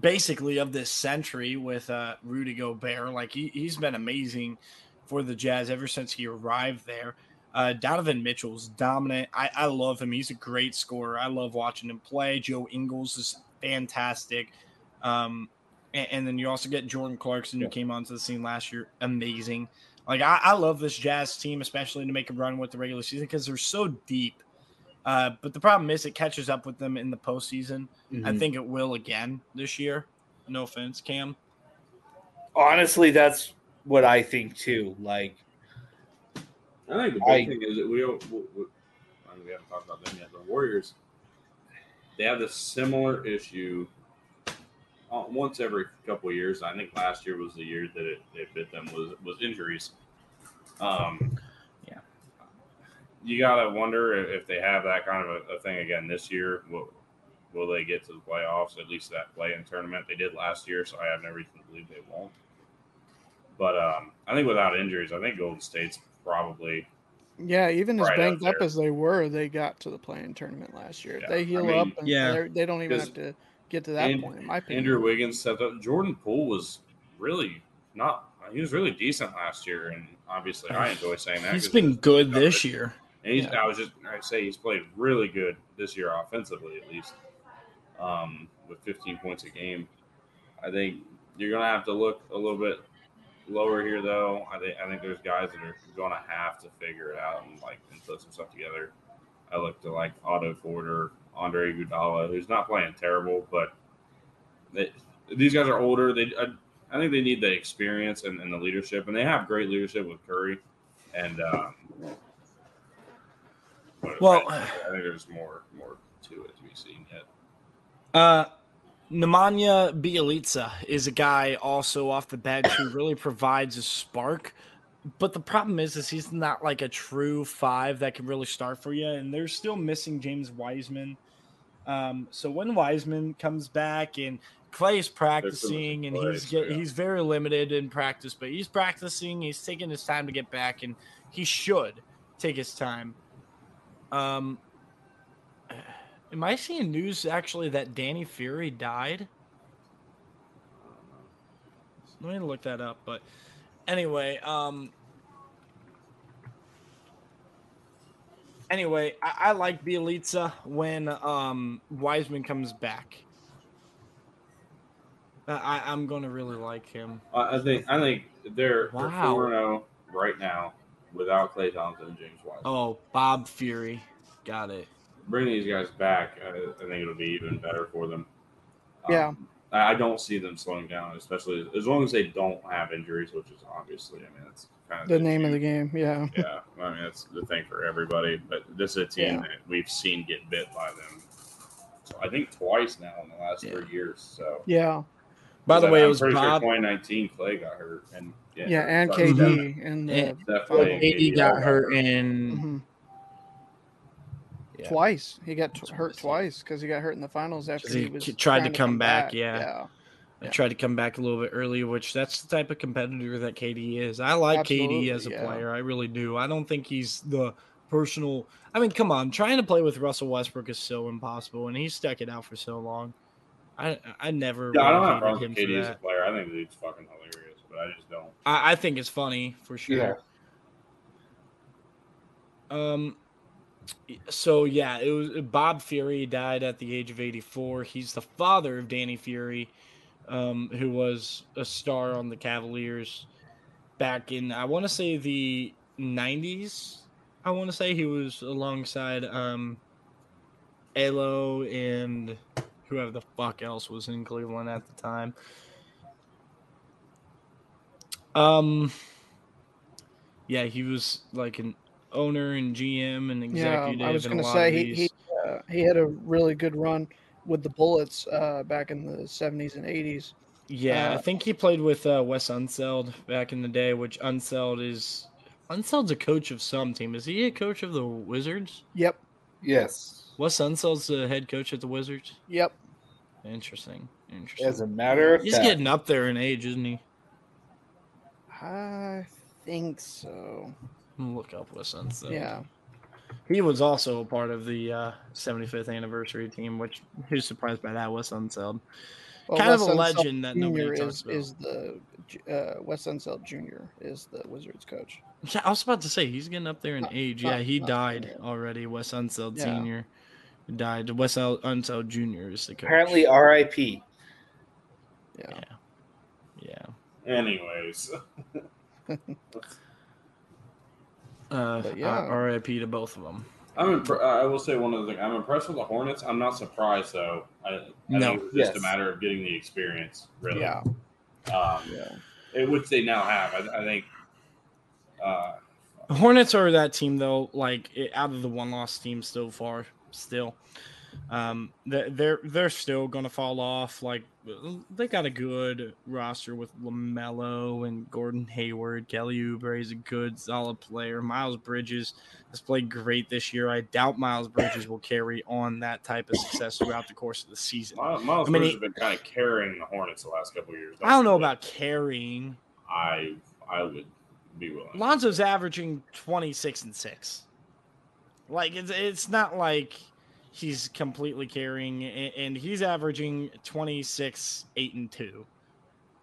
Speaker 4: basically of this century with uh Rudy Gobert. Like he, he's been amazing for the Jazz ever since he arrived there. Uh, Donovan Mitchell's dominant. I, I love him. He's a great scorer. I love watching him play. Joe Ingles is fantastic. Um, and, and then you also get Jordan Clarkson, who
Speaker 6: Yeah.
Speaker 4: came onto the scene last year. Amazing. Like I, I love this Jazz team, especially to make a run with the regular season because they're so deep. Uh, but the problem is it catches up with them in the postseason. I
Speaker 7: Mhm.
Speaker 4: think it will again this year. No offense, Cam.
Speaker 7: Honestly, that's what I think too. Like,
Speaker 6: I think the
Speaker 7: I-
Speaker 6: big thing is that we don't. We, we, I mean, we haven't talked about them yet. The Warriors, they have this similar issue uh, once every couple of years. I think last year was the year that it, it bit them was was injuries. Um,
Speaker 4: Yeah.
Speaker 6: you gotta wonder if, if they have that kind of a, a thing again this year. Will will they get to the playoffs? At least that play-in tournament they did last year. So I have no reason to believe they won't. But um, I think without injuries, I think Golden State's probably
Speaker 2: yeah. Even as
Speaker 6: Right up
Speaker 2: banged up
Speaker 6: there.
Speaker 2: as they were, they got to the playing tournament last year.
Speaker 6: Yeah,
Speaker 2: they
Speaker 6: I
Speaker 2: heal
Speaker 6: mean,
Speaker 2: up, and
Speaker 4: Yeah.
Speaker 2: they're- don't even have to get to that
Speaker 6: And-
Speaker 2: point. In my opinion,
Speaker 6: Andrew Wiggins stepped up. Jordan Poole was really not. He was really decent last year, and obviously, I enjoy saying that.
Speaker 4: he's been
Speaker 6: it's-
Speaker 4: good this year.
Speaker 6: And he's,
Speaker 2: Yeah.
Speaker 6: I was just I say he's played really good this year offensively, at least, um, with 15 points a game. I think you're gonna have to look a little bit lower here, though. I think I think there's guys that are gonna have to figure it out and like and put some stuff together. I look to like Otto Porter, Andre Iguodala, who's not playing terrible, but they, these guys are older. They I, I think they need the experience and, and the leadership, and they have great leadership with Curry. And um,
Speaker 4: Well-
Speaker 6: I, I think there's more more to it to be seen yet.
Speaker 4: Uh, Nemanja Bjelica is a guy also off the bench who really provides a spark. But the problem is, is he's not like a true five that can really start for you, and they're still missing James Wiseman. Um, so when Wiseman comes back and Klay is practicing, and he's get,
Speaker 6: yeah.
Speaker 4: he's very limited in practice, but he's practicing. He's taking his time to get back, and he should take his time. Um, am I seeing news actually that Danny Ferry died? Let me look that up. But anyway, um, anyway, I, I like Bjelica when um Wiseman comes back. I- I'm gonna really like him.
Speaker 6: I I think I think they're
Speaker 4: Wow.
Speaker 6: four zero right now without Klay Thompson and James Wiseman.
Speaker 4: Oh, Bob Ferry, got it.
Speaker 6: Bring these guys back. I, I think it'll be even better for them. Um,
Speaker 2: Yeah.
Speaker 6: I I don't see them slowing down, especially as long as they don't have injuries, which is obviously, I mean, that's kind of
Speaker 2: The name of the game, yeah.
Speaker 6: yeah. I mean, that's the thing for everybody. But this is a team
Speaker 2: Yeah.
Speaker 6: that we've seen get bit by them. So I think twice now in the last three years. So
Speaker 2: Yeah.
Speaker 4: By the
Speaker 6: I'm
Speaker 4: way, it was
Speaker 6: pretty sure 2019 Klay got hurt, and yeah,
Speaker 2: Yeah, and KD
Speaker 6: definitely-
Speaker 2: in the
Speaker 4: And-
Speaker 6: definitely
Speaker 4: KD
Speaker 6: all
Speaker 4: got hurt in
Speaker 2: Mhm.
Speaker 4: Yeah.
Speaker 2: twice. He got t- hurt twice because he got hurt in the finals after he,
Speaker 4: he
Speaker 2: was
Speaker 4: tried to
Speaker 2: trying
Speaker 4: come back, yeah.
Speaker 2: yeah.
Speaker 4: I tried to come back a little bit early, which that's the type of competitor that KD is. I like KD as a
Speaker 2: yeah.
Speaker 4: player. I really do. I don't think he's the personal. I mean, come on, trying to play with Russell Westbrook is so impossible, and he stuck it out for so long. I I never.
Speaker 6: Yeah, I don't have problems
Speaker 4: hated
Speaker 6: with
Speaker 4: him
Speaker 6: KD as a player. I think the dude's fucking hilarious, but I just don't.
Speaker 4: I, I think it's funny for sure. Um. So yeah, it was Bob Ferry died at the age of 84. He's the father of Danny Ferry, um, who was a star on the Cavaliers back in I want to say the 90s. I want to say he was alongside um, Ehlo and whoever the fuck else was in Cleveland at the time. Um, yeah, he was like an owner and GM and
Speaker 2: Yeah,
Speaker 4: executive.
Speaker 2: I was going to say he he, uh, he had a really good run with the Bullets uh, back in the 70s and 80s.
Speaker 4: Yeah, I
Speaker 2: Uh,
Speaker 4: think he played with uh, Wes Unseld back in the day, which Unseld is Unseld's a coach of some team. Is he a coach of the Wizards?
Speaker 2: Yep.
Speaker 7: Yes.
Speaker 4: Wes Unseld's the head coach at the Wizards.
Speaker 2: Yep.
Speaker 4: Interesting. Interesting.
Speaker 7: As a matter of
Speaker 4: He's
Speaker 7: fact,
Speaker 4: getting up there in age, isn't he?
Speaker 2: I think so.
Speaker 4: I'm gonna look up Wes Unseld.
Speaker 2: Yeah.
Speaker 4: He was also a part of the uh, 75th anniversary team, which who's surprised by that? Wes Unseld.
Speaker 2: Well,
Speaker 4: kind of
Speaker 2: Wes
Speaker 4: a
Speaker 2: Unseld
Speaker 4: legend that nobody
Speaker 2: Jr.
Speaker 4: talks
Speaker 2: is,
Speaker 4: about.
Speaker 2: is the uh, Wes Unseld Jr. is the Wizards coach.
Speaker 4: Yeah, I was about to say he's getting up there in
Speaker 2: Not-
Speaker 4: age.
Speaker 2: not-
Speaker 4: yeah, he died
Speaker 2: senior.
Speaker 4: already. Wes Unseld
Speaker 2: Yeah.
Speaker 4: Senior died. Wes El- Unseld Junior is the coach.
Speaker 7: apparently R.I.P.
Speaker 2: Yeah.
Speaker 4: yeah.
Speaker 6: Anyways,
Speaker 4: Uh,
Speaker 2: But
Speaker 4: yeah.
Speaker 2: yeah.
Speaker 4: R.I.P. to both of them.
Speaker 6: I'm. Impre- I will say one other thing. I'm impressed with the Hornets. I'm not surprised though. I, I
Speaker 4: No.
Speaker 6: think it's just a matter of getting the experience. Really.
Speaker 2: Yeah.
Speaker 6: Um,
Speaker 2: Yeah.
Speaker 6: it, which they now have. I, I think. Uh,
Speaker 4: Hornets are that team though. Like it, out of the one loss team so far, still, um, they- they're they're still gonna fall off. Like they got a good roster with LaMelo and Gordon Hayward. Kelly Oubre is a good, solid player. Miles Bridges has played great this year. I doubt Miles Bridges will carry on that type of success throughout the course of the season.
Speaker 6: Miles, Miles
Speaker 4: I mean,
Speaker 6: Bridges has been kind of carrying the Hornets the last couple of years.
Speaker 4: I don't know about carrying.
Speaker 6: I I would be willing.
Speaker 4: Lonzo's averaging 26 and 6. Like it's it's not like he's completely carrying and he's averaging 26 8 and 2.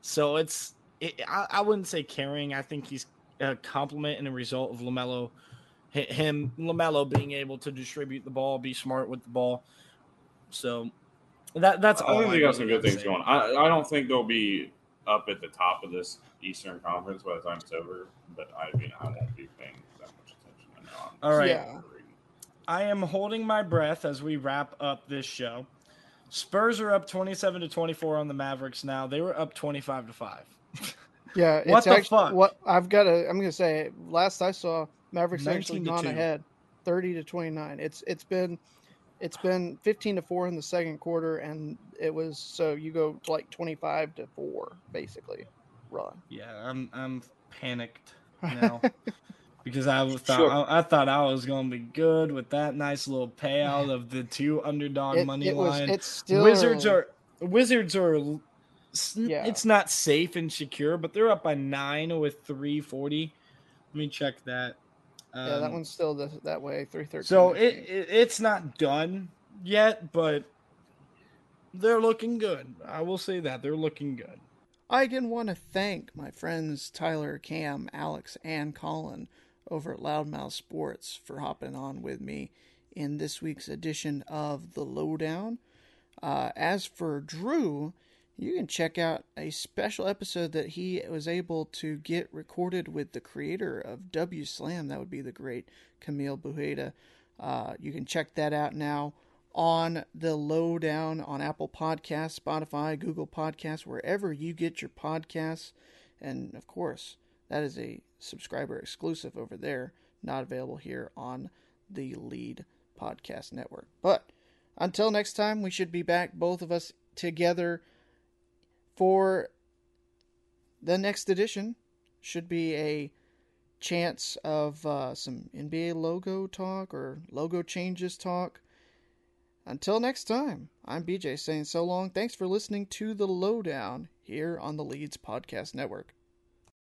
Speaker 4: So it's it, I, I wouldn't say carrying. I think he's a compliment and a result of LaMelo him LaMelo being able to distribute the ball, be smart with the ball. So that that's
Speaker 6: I think they got some good things
Speaker 4: say.
Speaker 6: going. I, I don't think they'll be up at the top of this Eastern Conference by the time it's over, but I mean I won't be paying that much attention. I know. I'm
Speaker 4: All right.
Speaker 2: Yeah.
Speaker 4: I am holding my breath as we wrap up this show. Spurs are up 27 to 24 on the Mavericks now. They were up 25 to 5.
Speaker 2: Yeah,
Speaker 4: What
Speaker 2: it's
Speaker 4: the
Speaker 2: actually,
Speaker 4: fuck?
Speaker 2: What I've got to, I'm going to say, last I saw, Mavericks actually gone
Speaker 4: 2.
Speaker 2: ahead, 30 to 29. It's it's been it's been 15 to four in the second quarter, and it was so you go to like 25 to four basically, run.
Speaker 4: Yeah, I'm I'm panicked now because I thought
Speaker 7: Sure.
Speaker 4: I, I thought I was gonna be good with that nice little payout of the two underdog
Speaker 2: It,
Speaker 4: money
Speaker 2: it was
Speaker 4: line.
Speaker 2: it's still
Speaker 4: Wizards are Wizards are
Speaker 2: Yeah.
Speaker 4: it's not safe and secure, but they're up by nine with three forty. Let me check that.
Speaker 2: yeah that
Speaker 4: Um,
Speaker 2: one's still the, that way 313.
Speaker 4: So it, it it's not done yet, but they're looking good. I will say that they're looking good.
Speaker 2: I again want to thank my friends Tyler, Cam, Alex, and Colin over at Loudmouth Sports for hopping on with me in this week's edition of The Lowdown. Uh, as for Drew, you can check out a special episode that he was able to get recorded with the creator of W Slam. That would be the great Camille Bujeda. Uh, you can check that out now on the lowdown on Apple Podcasts, Spotify, Google Podcasts, wherever you get your podcasts. And of course, that is a subscriber exclusive over there, not available here on the lead podcast network. But until next time, we should be back, both of us together for the next edition. Should be a chance of uh, some NBA logo talk or logo changes talk. Until next time, I'm BJ saying so long. Thanks for listening to The Lowdown here on the Leeds Podcast Network.